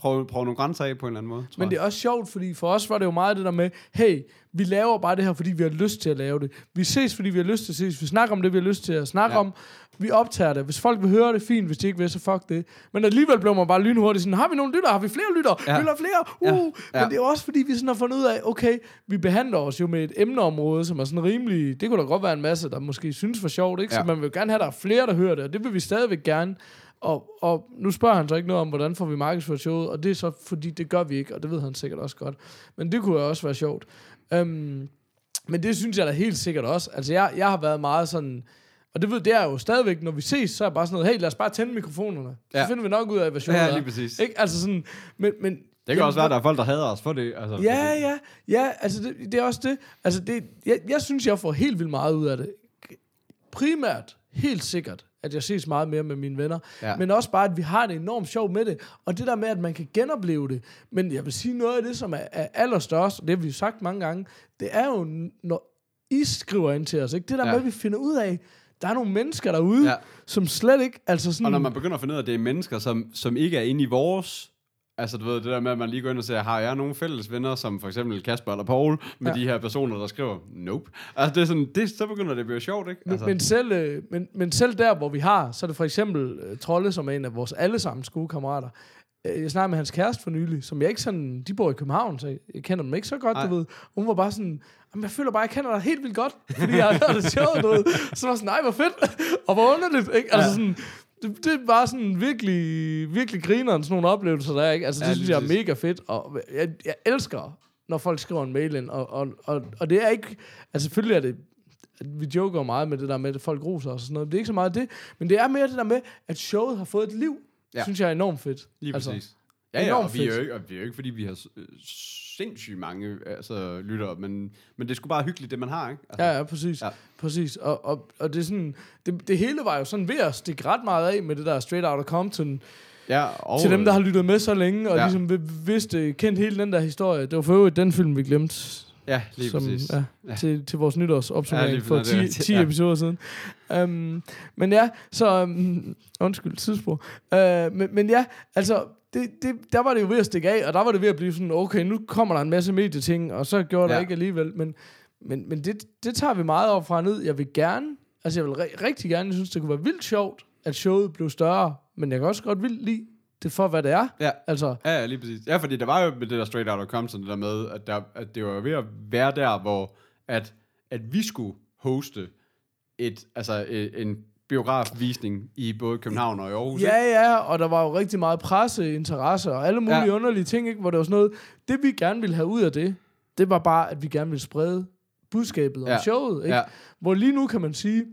prøve, prøve nogle grænser af på en eller anden måde, tror
Men det er også sjovt, fordi for os var det jo meget det der med, hey, vi laver bare det her, fordi vi har lyst til at lave det. Vi ses, fordi vi har lyst til at ses. Vi snakker om det, vi har lyst til at snakke ja. Om. Vi optager det. Hvis folk vil høre det, fint. Hvis de ikke vil, så fuck det. Men alligevel blev man bare lynhurtigt sådan, har vi nogle lytter? Har vi flere lytter? Ja. Der flere? Uh. Ja.
Ja.
Men det er også, fordi vi sådan har fundet ud af, okay, vi behandler os jo med et emneområde, som er sådan rimelig... Det kunne da godt være en masse, der måske synes var sjovt, ikke? Ja. Så man vil jo gerne have, at der er flere, der hører det, og det vil vi stadigvæk gerne. Og, og nu spørger han så ikke noget om, hvordan får vi markedsført showet, og det er så, fordi det gør vi ikke, og det ved han sikkert også godt. Men det kunne jo også være sjovt. Um, men det synes jeg da helt sikkert også. Altså, jeg, jeg har været meget sådan... Og det ved det er jo stadigvæk, når vi ses, så er jeg bare sådan noget, hey, lad os bare tænde mikrofonerne. Så
Ja.
finder vi nok ud af, hvad showet
Ja, lige præcis.
Ikke? Altså sådan... Men, men,
Det kan også være, at der er folk, der hader os for det. Altså,
Ja, ja, ja, altså det, det er også det. Altså det, jeg, jeg synes, jeg får helt vildt meget ud af det. Primært, helt sikkert, at jeg ses meget mere med mine venner.
Ja.
Men også bare, at vi har det enormt sjovt med det. Og det der med, at man kan genopleve det. Men jeg vil sige, noget af det, som er, er allerstørst, og det har vi jo sagt mange gange, det er jo, når I skriver ind til os, ikke? det der
Ja.
med, at vi finder ud af, der er nogle mennesker derude,
Ja.
som slet ikke, altså sådan...
Og når man begynder at finde ud af, at det er mennesker, som, som ikke er inde i vores... Altså, du ved, det der med, at man lige går ind og siger, har jeg nogle fælles venner, som for eksempel Kasper eller Paul, med
Ja.
de her personer, der skriver, nope. Altså, det er sådan, det, så begynder det at blive sjovt, ikke?
Men,
Altså,
men, selv, øh, men, men selv der, hvor vi har, så er det for eksempel øh, Trolle, som er en af vores allesammens gode kammerater. Øh, Jeg snakkede med hans kæreste for nylig, som jeg ikke sådan... De bor i København, så jeg kender dem ikke så godt,
Ej.
du ved. Hun var bare sådan... Jamen, jeg føler bare, jeg kender dig helt vildt godt, fordi jeg har hørt det sjovt, du ved. Så var sådan, nej, hvor fedt, og hvor underligt, ikke? Altså sådan, det, det er bare sådan virkelig, virkelig grineren, sådan nogle oplevelser, der er, ikke? Altså, det
Ja,
ja, synes jeg er mega fedt, og jeg, jeg elsker, når folk skriver en mail ind, og, og, og, og det er ikke... Altså, selvfølgelig er det vi joker jo meget med det der med, at folk roser os og sådan noget. Det er ikke så meget det, men det er mere det der med, at showet har fået et liv.
Ja.
Synes jeg er enormt fedt.
Lige
altså,
præcis. Ja, ja,
enormt
og vi er jo
fedt.
ikke, og vi er jo ikke fordi vi har sindssygt mange altså, lyttere, men, men det er sgu bare hyggeligt, det man har, ikke? Altså,
Ja, ja, præcis.
Ja.
Præcis. Og, og, og det er sådan, det, det hele var jo sådan ved at stikke ret meget af med det der Straight Outta Compton,
ja og,
til dem, der har lyttet med så længe, og
Ja.
ligesom vi- vidste, kendt hele den der historie. Det var for øvrigt den film, vi glemte.
Ja, lige
som,
præcis.
Ja,
Ja.
til, til vores nytårsopsummering
Ja, lige
for
præcis. Det er
10,
rigtigt,
10
ja.
episoder siden. Um, men ja, så... Um, undskyld, tidsspur. Uh, men, men ja, altså... Det, det, der var det jo ved at stikke af, og der var det ved at blive sådan, okay, nu kommer der en masse medieting, og så gjorde ja. Der ikke alligevel. Men, men, men det, det tager vi meget op fra ned. Jeg vil gerne, altså jeg vil ri- rigtig gerne, jeg synes, det kunne være vildt sjovt, at showet blev større, men jeg kan også godt vildt lide det for, hvad det er.
Ja.
Altså,
Ja, ja, lige præcis. Ja, fordi der var jo med det der Straight Outta Compton, det der med, at, der, at det var ved at være der, hvor at, at vi skulle hoste et, altså et, en biografvisning i både København og i Aarhus.
Ja, ja, og der var jo rigtig meget presseinteresse og alle mulige
Ja.
ja. underlige ting, ikke? hvor det var sådan noget. Det vi gerne ville have ud af det, det var bare, at vi gerne ville sprede budskabet om
Ja.
showet. Ikke?
Ja.
Hvor lige nu kan man sige,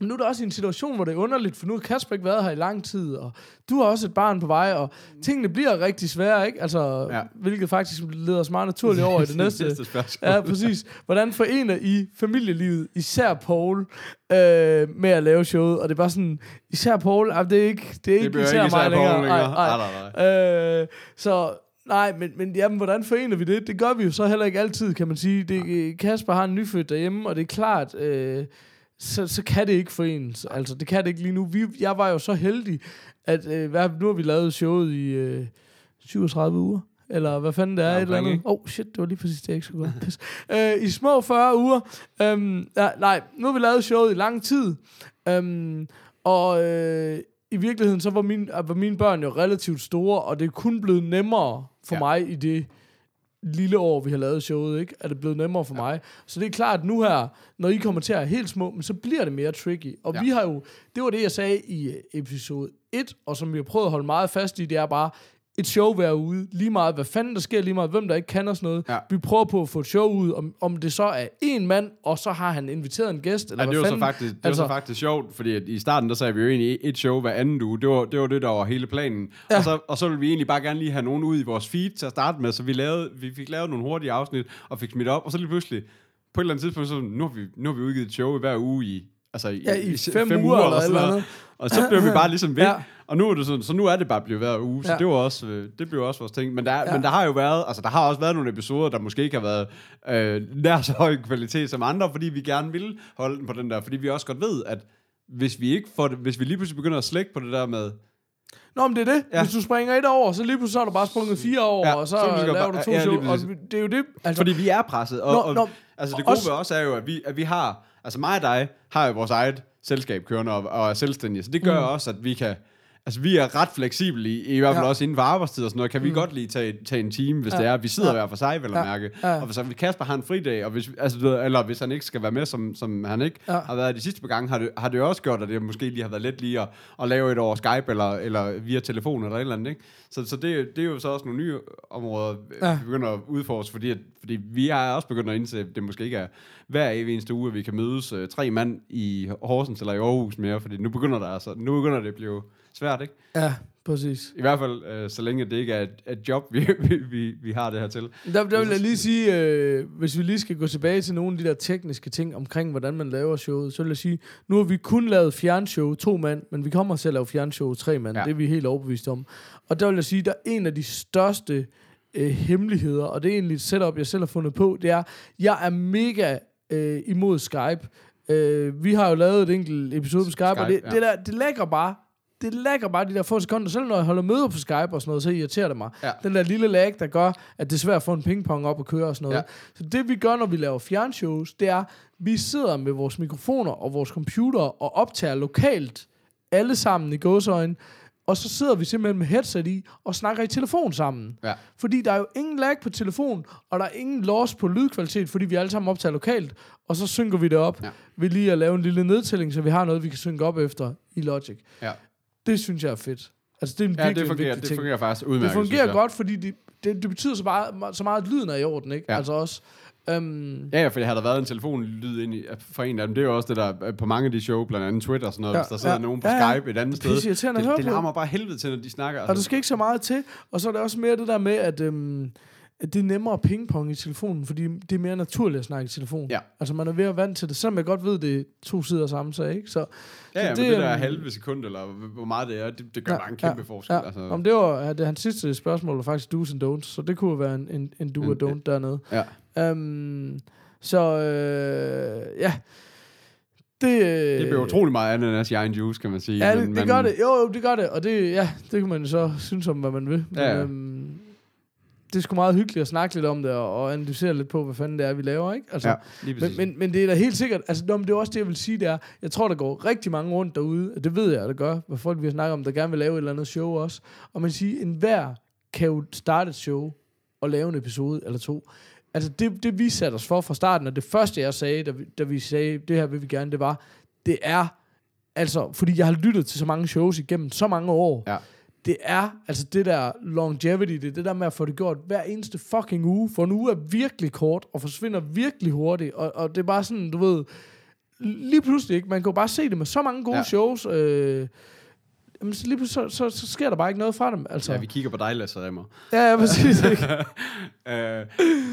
men nu er der også en situation, hvor det er underligt, for nu har Kasper ikke været her i lang tid, og du har også et barn på vej, og tingene bliver rigtig svære, ikke? Altså,
Ja.
hvilket faktisk leder os meget naturligt over i det næste.
næste spørgsmål.
Ja, præcis. Hvordan forener I familielivet, især Paul, øh, med at lave showet? Og det er bare sådan, især Paul, ah, det er ikke, det er ikke
bliver
især
ikke
mig
især Paul
længere.
længere.
Nej,
Nej,
nej. Øh, så nej, men, men jamen, hvordan forener vi det? Det gør vi jo så heller ikke altid, kan man sige. Det, Kasper har en nyfødt derhjemme, og det er klart, øh, så, så kan det ikke forenes. Altså, det kan det ikke lige nu. Vi, jeg var jo så heldig, at øh, hvad, nu har vi lavet showet i øh, 37 uger. Eller hvad fanden det er,
Ja,
et eller andet. Åh, oh, shit, det var lige præcis det, jeg ikke skulle gøre. Pis. øh, I små 40 uger. Øhm, ja, nej, nu har vi lavet showet i lang tid. Øhm, og øh, i virkeligheden, så var, min, var mine børn jo relativt store, og det er kun blevet nemmere for
ja.
mig i det lille år, vi har lavet showet, ikke? Er det blevet nemmere for ja. mig. Så det er klart, nu her, når I kommer til at være helt små, men så bliver det mere tricky. Og
Ja.
vi har jo, det var det, jeg sagde i episode 1, og som vi har prøvet at holde meget fast i, det er bare, et show hver uge, lige meget hvad fanden der sker, lige meget hvem der ikke kan og sådan noget.
Ja.
Vi prøver på at få et show ud, om, om det så er en mand, og så har han inviteret en gæst, eller
Ja,
hvad
det var, så
fanden.
faktisk, det altså, var så faktisk sjovt, fordi at i starten, der sagde vi jo egentlig et show hver anden uge. Det var det, var det der var hele planen. Ja. Og, så, og så ville vi egentlig bare gerne lige have nogen ud i vores feed til at starte med, så vi, lavede, vi fik lavet nogle hurtige afsnit, og fik smidt op, og så lige pludselig, på et eller andet tidspunkt, så nu har vi, nu har vi udgivet et show hver uge i, altså i,
Ja, i fem uger eller et eller andet.
Og så blev vi bare ligesom ved. Ja. Og nu er det sådan, så nu er det bare blevet hver uge, så
Ja.
det var også, øh, det blev også vores ting. Men der, ja. Men der har jo været, altså der har også været nogle episoder, der måske ikke har været øh, nær så høj kvalitet som andre, fordi vi gerne vil holde den på den der, fordi vi også godt ved, at hvis vi ikke får det, hvis vi lige pludselig begynder at slække på det der med,
Nå, men det er det.
Ja.
Hvis du springer et over, så lige pludselig så er der bare sprunget fire over,
Ja,
og så,
så er
laver
bare-
du to
ja,
show. Og det er jo det. Altså,
fordi vi er presset, og,
Nå,
og
nå,
altså det gode
også-
ved os er jo, at vi, at vi har, altså mig og dig har jo vores eget selskab kørende og, og er selvstændige, så det gør mm. også, at vi kan, altså vi er ret fleksible i, i hvert fald
Ja.
også inden for arbejdstid og sådan noget, kan vi godt lige tage, tage en time, hvis
Ja.
det er, vi sidder
Ja.
hver for sig, vel at
Ja.
mærke,
Ja.
og hvis Kasper har en fridag, og hvis, altså, eller hvis han ikke skal være med, som, som han ikke
Ja.
har været de sidste par gange, har det, har det også gjort, at det måske lige har været let lige at, at lave et over Skype, eller, eller via telefon, eller et eller andet, ikke? Så, så det, det er jo så også nogle nye områder, ja.
Ja.
vi begynder at udforske, fordi, at, fordi vi er også begyndt at indse, at det måske ikke er hver eneste uge, at vi kan mødes øh, tre mand i Horsens eller i Aarhus mere, fordi nu begynder, der altså, nu begynder det at blive svært, ikke?
Ja, Præcis.
I hvert fald, øh, så længe det ikke er et, et job, vi, vi, vi, vi har det her til.
Der, der vil jeg lige sige, øh, hvis vi lige skal gå tilbage til nogle af de der tekniske ting omkring, hvordan man laver showet, så vil jeg sige, nu har vi kun lavet fjernshow to mand, men vi kommer til at lave fjernshow tre mand.
Ja.
Det er vi helt overbevist om. Og der vil jeg sige, der er en af de største øh, hemmeligheder, og det er egentlig et setup, jeg selv har fundet på, det er, jeg er mega øh, imod Skype. Øh, vi har jo lavet et enkelt episode på Skype, Skype og det,
ja.
det, der, det lægger bare det lægger bare de der få sekunder. Selv når jeg holder møder på Skype og sådan noget, så irriterer det mig.
Ja.
Den der lille lag, der gør, at det er svært at få en pingpong op og køre og sådan noget.
Ja.
Så det vi gør, når vi laver fjernshows, det er, vi sidder med vores mikrofoner og vores computer og optager lokalt, alle sammen i gåsøjne, og så sidder vi simpelthen med headset i og snakker i telefon sammen.
Ja.
Fordi der er jo ingen lag på telefon, og der er ingen loss på lydkvalitet, fordi vi alle sammen optager lokalt, og så synker vi det op
Ja.
ved lige at lave en lille nedtælling, så vi har noget, vi kan synke op efter i Logic.
Ja,
Det synes jeg er fedt. Altså, det er en
ja
virkelig
det, fungerer, det
ting.
fungerer faktisk udmærket,
det fungerer godt, fordi det, det, det betyder så meget, så meget, at lyden er i orden, ikke?
Ja.
Altså også... Øhm,
Ja, ja, for har der været en telefonlyd ind i, for en af dem. Det er jo også det, der er på mange af de show, blandt andet Twitter og sådan noget,
Ja,
hvis der sidder
ja,
nogen på
ja.
Skype et andet
Det
sted. det, det
på.
larmer bare helvede til, når de snakker.
og der skal ikke så meget til. Og så er det også mere det der med, at, øhm, at det er nemmere pingpong i telefonen, fordi det er mere naturligt at snakke i telefon.
Ja.
Altså man er ved at vant til det, selvom jeg godt ved, det er to sider samme sag, ikke? Så,
Ja, ja,
så
men det der
øhm,
halve sekund, eller hvor meget det er, det, det gør bare en kæmpe forskel.
Ja.
Altså,
Om det var ja, det, hans sidste spørgsmål var faktisk do's and don'ts, så det kunne være en, en, en do og don't dernede.
ja.
Um, så øh, ja, det, øh,
Det bliver utrolig meget ananas i egen juice, kan man sige.
Ja,
men,
det, det gør det. Jo, jo, det gør det. Og det, ja, det kan man så synes om, hvad man vil. Men,
Ja, ja.
Øhm, det er sgu meget hyggeligt at snakke lidt om det, og, og analysere lidt på, hvad fanden det er, vi laver, ikke? Altså,
Ja, lige
men, men, men det er da helt sikkert, altså nå, men det er også det, jeg vil sige, det er, jeg tror, der går rigtig mange rundt derude, det ved jeg, der gør, hvad folk vi har snakket om, der gerne vil lave et eller andet show også, og man siger, enhver kan jo starte et show, og lave en episode eller to. Altså det, det vi satte os for fra starten, og det første jeg sagde, da vi, da vi sagde, det her vil vi gerne, det var, det er, altså, fordi jeg har lyttet til så mange shows igennem så mange år,
Ja.
Det er altså det der longevity, det er det der med at få det gjort hver eneste fucking uge, for en uge er virkelig kort, og forsvinder virkelig hurtigt, og, og det er bare sådan, du ved, lige pludselig ikke, man kan jo bare se det med så mange gode
Ja.
shows, øh, jamen, så lige pludselig, så, så, så, sker der bare ikke noget fra dem, altså.
Ja, vi kigger på dig, Lasse Remmer.
Ja, ja, præcis, ikke?
øh,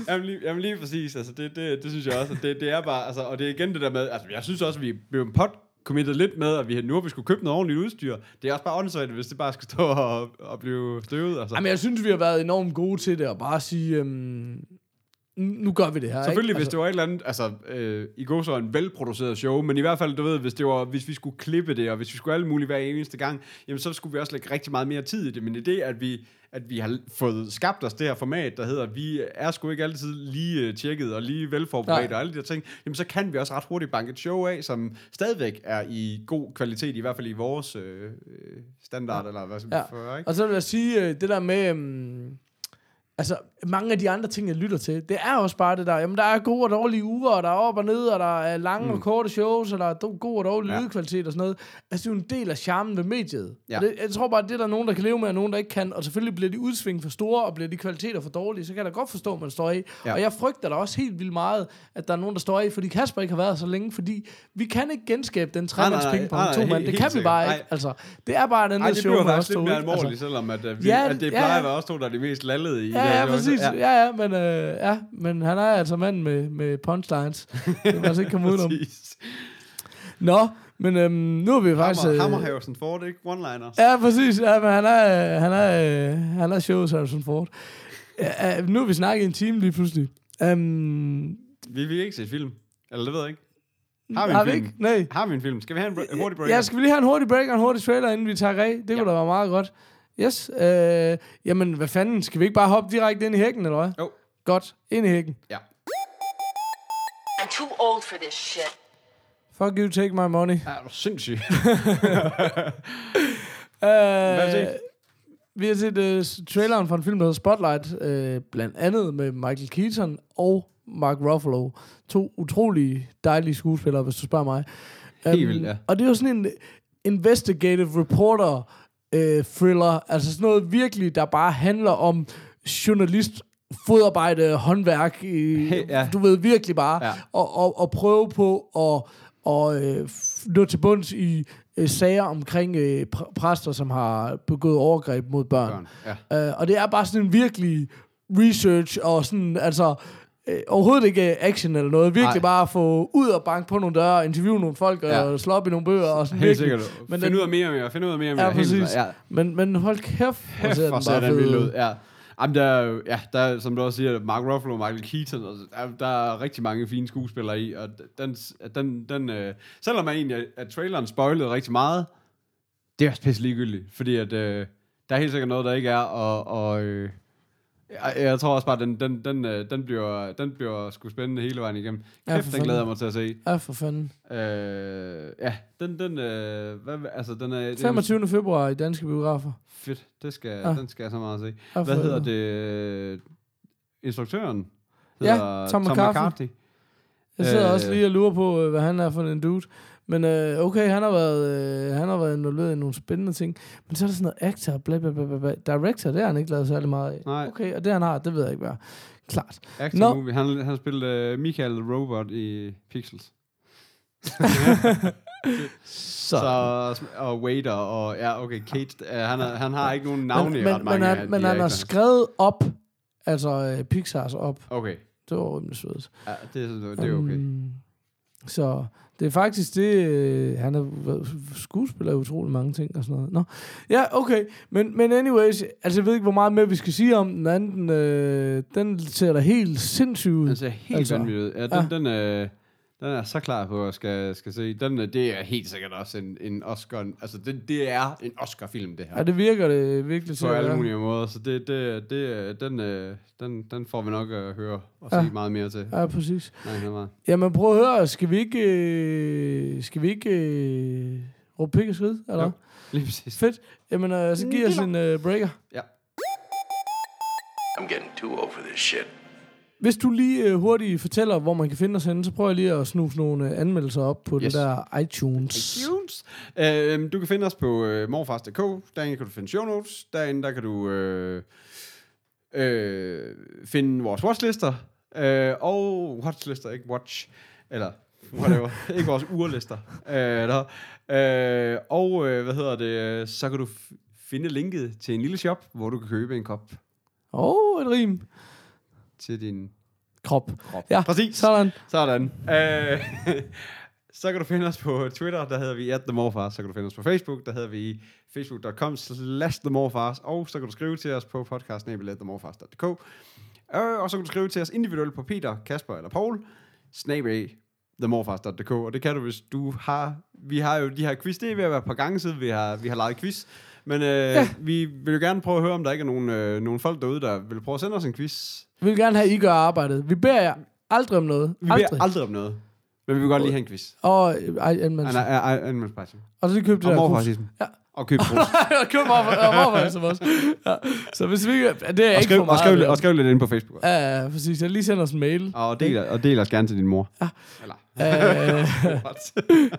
jamen, lige, jamen lige præcis, altså det, det, det synes jeg også, det, det er bare, altså, og det er igen det der med, altså jeg synes også, vi blev pot committed lidt med, at vi nu har vi skulle købe noget ordentligt udstyr. Det er også bare åndssvagt, hvis det bare skal stå og, og blive støvet. Altså.
Jamen, jeg synes, vi har været enormt gode til det, og bare sige, øhm, nu gør vi det her,
Selvfølgelig,
ikke?
hvis det var et eller andet, altså, øh, i går så en velproduceret show, men i hvert fald, du ved, hvis, det var, hvis vi skulle klippe det, og hvis vi skulle alle mulige hver eneste gang, jamen så skulle vi også lægge rigtig meget mere tid i det, men i det, at vi, at vi har fået skabt os det her format, der hedder, vi er sgu ikke altid lige øh, tjekket og lige velforberedt og alle de der ting, jamen så kan vi også ret hurtigt banke et show af, som stadigvæk er i god kvalitet, i hvert fald i vores øh, øh, standard, eller hvad vi
Ja.
for, ikke?
Og så vil jeg sige, øh, det der med... øhm, Altså, mange af de andre ting, jeg lytter til, det er også bare det der, jamen der er gode og dårlige uger, og der er op og ned, og der er lange mm. og korte shows, og der er god og dårlig
Ja.
lydkvalitet og sådan noget. Altså, det er jo en del af charmen ved mediet.
Ja.
Ja. Det, jeg tror bare, det er der nogen, der kan leve med, og nogen, der ikke kan. Og selvfølgelig bliver de udsving for store, og bliver de kvaliteter for dårlige, så kan jeg da godt forstå, at man står af.
Ja.
Og jeg frygter da også helt vildt meget, at der er nogen, der står af, fordi Kasper ikke har været så længe, fordi vi kan ikke genskabe den tremands pingpong
nej,
to mand. Det kan vi bare ikke. Altså, det er bare den der
det
show
bliver
med
faktisk
os
lidt
to.
mere
ikke?
alvorligt,
Altså,
selvom at, vi,
Ja,
at det plejer at være os to, der er de mest lallede i
Ja, ja,
show.
præcis.
Ja.
Ja, ja, men, øh, ja, men han er altså mand med, med punchlines. det kan man altså ikke komme udenom. Nå, men øhm, nu er vi faktisk...
Hammer,
øh,
Hammer Harrison Ford, ikke? One-liners.
Ja, præcis. Ja, men han er, øh, han er, øh, han er shows Harrison Ford. Ja, nu har vi snakket i en time lige pludselig. Um,
Vi vil ikke se film. Eller det ved jeg ikke. Har vi en
har vi
film?
ikke? Nej.
Har vi en film? Skal vi have en br- hurtig break?
Ja, skal vi lige have en hurtig break og en hurtig trailer, inden vi tager af? Det
Ja.
kunne da være meget godt. Yes. Øh, jamen, hvad fanden? Skal vi ikke bare hoppe direkte ind i hækken, eller hvad?
Jo.
Godt. Ind i hækken.
Ja.
I'm too old for this shit.
Fuck you, take my money.
Ja, du er sindssyg.
Øh,
har du set?
Vi har set uh, traileren fra en film, der hedder Spotlight, uh, blandt andet med Michael Keaton og Mark Ruffalo. To utrolig dejlige skuespillere, hvis du spørger mig.
Helt vildt, ja.
Og det er jo sådan en investigative reporter uh, thriller, altså sådan noget virkelig, der bare handler om journalist fodarbejde, håndværk, øh,
Hey, ja.
du ved virkelig bare,
Ja.
og, og, og prøve på at og, øh, nå til bunds i øh, sager omkring øh, pr- præster, som har begået overgreb mod børn.
Børn. Ja.
Øh, og det er bare sådan en virkelig research, og sådan, altså, øh, overhovedet ikke action eller noget. Virkelig
Nej.
Bare at få ud og banke på nogle døre, interviewe nogle folk,
Ja.
og slå op i nogle bøger, og sådan
Helt
virkelig.
sikkert.
Men
Find
den-
ud af mere og mere. Find ud af mere og mere.
Ja, præcis.
Ja.
Men, men hold kæft, hvor
Kæft,
ser den
ser
bare
den vild
ud.
Ja. Jamen, der, er jo- ja, der, er, som du også siger, Mark Ruffalo og Michael Keaton, og der, der er rigtig mange fine skuespillere i, og den, den, den øh, selvom man egentlig, at traileren spoilede rigtig meget, det er også pisse ligegyldigt, fordi at, øh, der er helt sikkert noget, der ikke er, og, og øh, jeg, jeg tror også bare, den, den, den, øh, den, bliver, den bliver sgu spændende hele vejen igennem.
Ja,
Kæft,
for
den glæder jeg mig til at se.
Ja, for fanden.
Øh, ja, den, den, øh, hvad, altså, den er... det er
25. februar i danske biografer.
Fedt, det skal,
Ja.
den skal jeg så meget se.
Ja,
Hvad hedder det? Instruktøren?
Ja,
Hedder
Tom McCarthy. Jeg sidder
Øh.
også lige og lurer på, øh, hvad han er for en dude. Men øh, okay, han har, været, øh, han har været involveret i nogle spændende ting. Men så er der sådan noget actor, bla bla bla bla. Director, det har han ikke lavet særlig meget af.
Nej.
Okay, og det han har, det ved jeg ikke hvad. Klart.
Action
Nå.
movie. Han, han spillede uh, Michael Robot i Pixels.
Så.
Så, og Waiter, og ja, okay, Kate, uh, han, er, han har ikke nogen navne
men,
i
men,
ret mange
men,
af
men han har
actor.
skrevet op, altså øh, Pixars op.
Okay,
Det var rimelig svedigt.
ja, det, er- det er okay.
Um, så det er faktisk det, øh, han har været skuespiller i utrolig mange ting og sådan noget. Nå, ja, okay. Men, men anyways, altså jeg ved ikke, hvor meget mere vi skal sige om den anden. Øh, den ser da helt sindssyg ud.
Den ser helt
Altså,
vanvittig ud. Ja, den,
ja.
Den, øh, den er så klar på at skal, skal se. Den, øh, det er helt sikkert også en, en Oscar. Altså, det, det er en Oscar-film, det her.
Ja, det virker det virkelig til
på
at
alle
være.
mulige måder. Så det, det, det, den, øh, den, den får vi nok at høre og
Ja.
se meget mere til.
Ja, præcis.
Nej, nej, nej.
Jamen prøv at høre, skal vi ikke, øh, skal vi ikke øh, råbe pik og skrid, eller?
Jo. Lige præcis.
Fedt. Jamen, øh, så giv os en øh, breaker.
Ja.
I'm getting too old for this shit.
Hvis du lige øh, hurtigt fortæller, hvor man kan finde os henne, så prøver jeg lige at snuse nogle øh, anmeldelser op på yes. Den der iTunes.
iTunes. Øh, du kan finde os på øh, morfars.dk. Derinde kan du finde show notes. Derinde der kan du øh, øh, finde vores watchlister. Øh, og watchlister, ikke watch. Eller whatever. ikke vores urlister. Øh, der. Øh, og øh, hvad hedder det? øh, Så kan du finde linket til en lille shop, hvor du kan købe en kop
Åh, oh, et rim.
Til din
Krop.
krop.
Ja,
Præcis.
sådan.
Sådan. Øh, så kan du finde os på Twitter, der hedder vi at themorfars. Så kan du finde os på Facebook, der hedder vi facebook.com slash themorfars. Og så kan du skrive til os på podcastnabel.themorfars.dk. Øh, og så kan du skrive til os individuelt på Peter, Kasper eller Paul, snabel themorfars.dk. Og det kan du, hvis du har... Vi har jo de her quiz, det er ved at være et par gange siden, vi har, vi har lavet quiz. Men øh, ja. vi vil jo gerne prøve at høre, om der ikke er nogen, øh, nogen folk derude, der vil prøve at sende os en quiz.
Vi vil gerne have, at I gør arbejdet. Vi beder jer aldrig om noget.
Vi
aldrig.
beder aldrig om noget. Men vi vil godt lige have en quiz.
Og, øh, anmeldelse. Og så lige køb det
Og
der
morfarracisme.
Ja.
Og køb brus.
og køb morfarracisme også. Ja. Så hvis vi ikke... Det er
og,
ikke
skriv,
for meget.
og, skriv, og skriv lidt ind på Facebook. også.
Ja, ja, præcis. Jeg lige sender os en mail.
Og del, og del os gerne til din mor. Ja. Eller.
Øh,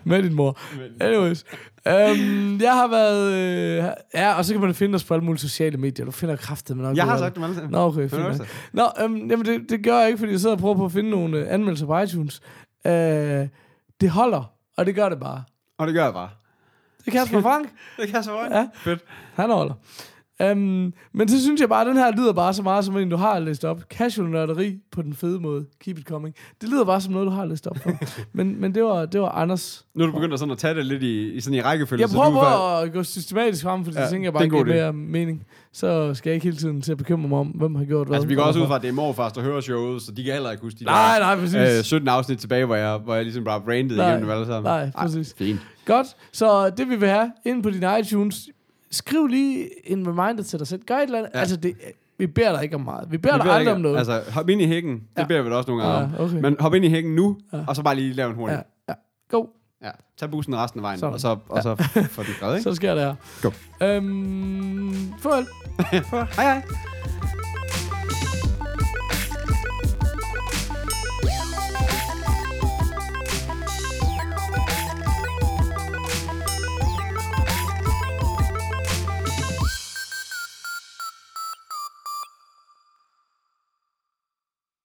med din mor. Anyways. Um, jeg har været... Øh, ja, og så kan man finde os på alle mulige sociale medier. Du finder kraftet, men
Jeg har sagt alle sammen.
Nå, okay, fint nok. Nå, øhm, jamen det, det gør jeg ikke, fordi jeg sidder og prøver på at finde nogle øh, anmeldelser på iTunes. Øh, det holder, og det gør det bare.
Og det gør jeg bare.
Det kan Kasper Frank,
Det jeg så godt.
Ja.
Fedt.
han holder. Um, men så synes jeg bare, at den her lyder bare så meget som en, du har læst op. Casual nørderi på den fede måde. Keep it coming. Det lyder bare som noget, du har læst op for. men, men det var, det var Anders.
Nu er du begyndt at, sådan at tage det lidt i, i, sådan i rækkefølge.
Jeg
så
prøver
er
på at gå systematisk frem, fordi ja, jeg tænker, jeg
det
bare giver mere mening. Så skal jeg ikke hele tiden til at bekymre mig om, hvem har gjort hvad.
Altså, vi går
og
også ud fra, at det er morfars, der hører showet, så de kan heller ikke huske de
Nej,
der,
nej, præcis.
øh, 17 afsnit tilbage, hvor jeg, hvor jeg ligesom bare brandede
Nej,
igennem dem alle sammen.
nej, præcis.
Ej, fint.
Godt, så det vi vil have ind på din iTunes, skriv lige en reminder til dig selv. Gør et eller andet. Ja.
Ja.
Altså, det, vi beder dig ikke om meget. Vi beder
Vi
dig
beder
aldrig
ikke-
om noget.
Altså, hop ind i hækken. Det
Ja.
beder vi da også nogle gange
Ja,
om.
okay.
Men hop ind i hækken nu,
Ja.
og så bare lige lave en hurtig.
ja, ja. Go.
Ja. Tag bussen resten af vejen,
Sådan.
og så, og så få den skrevet, ikke?
Så sker det her.
Go.
Øhm, farvel.
Hej hej.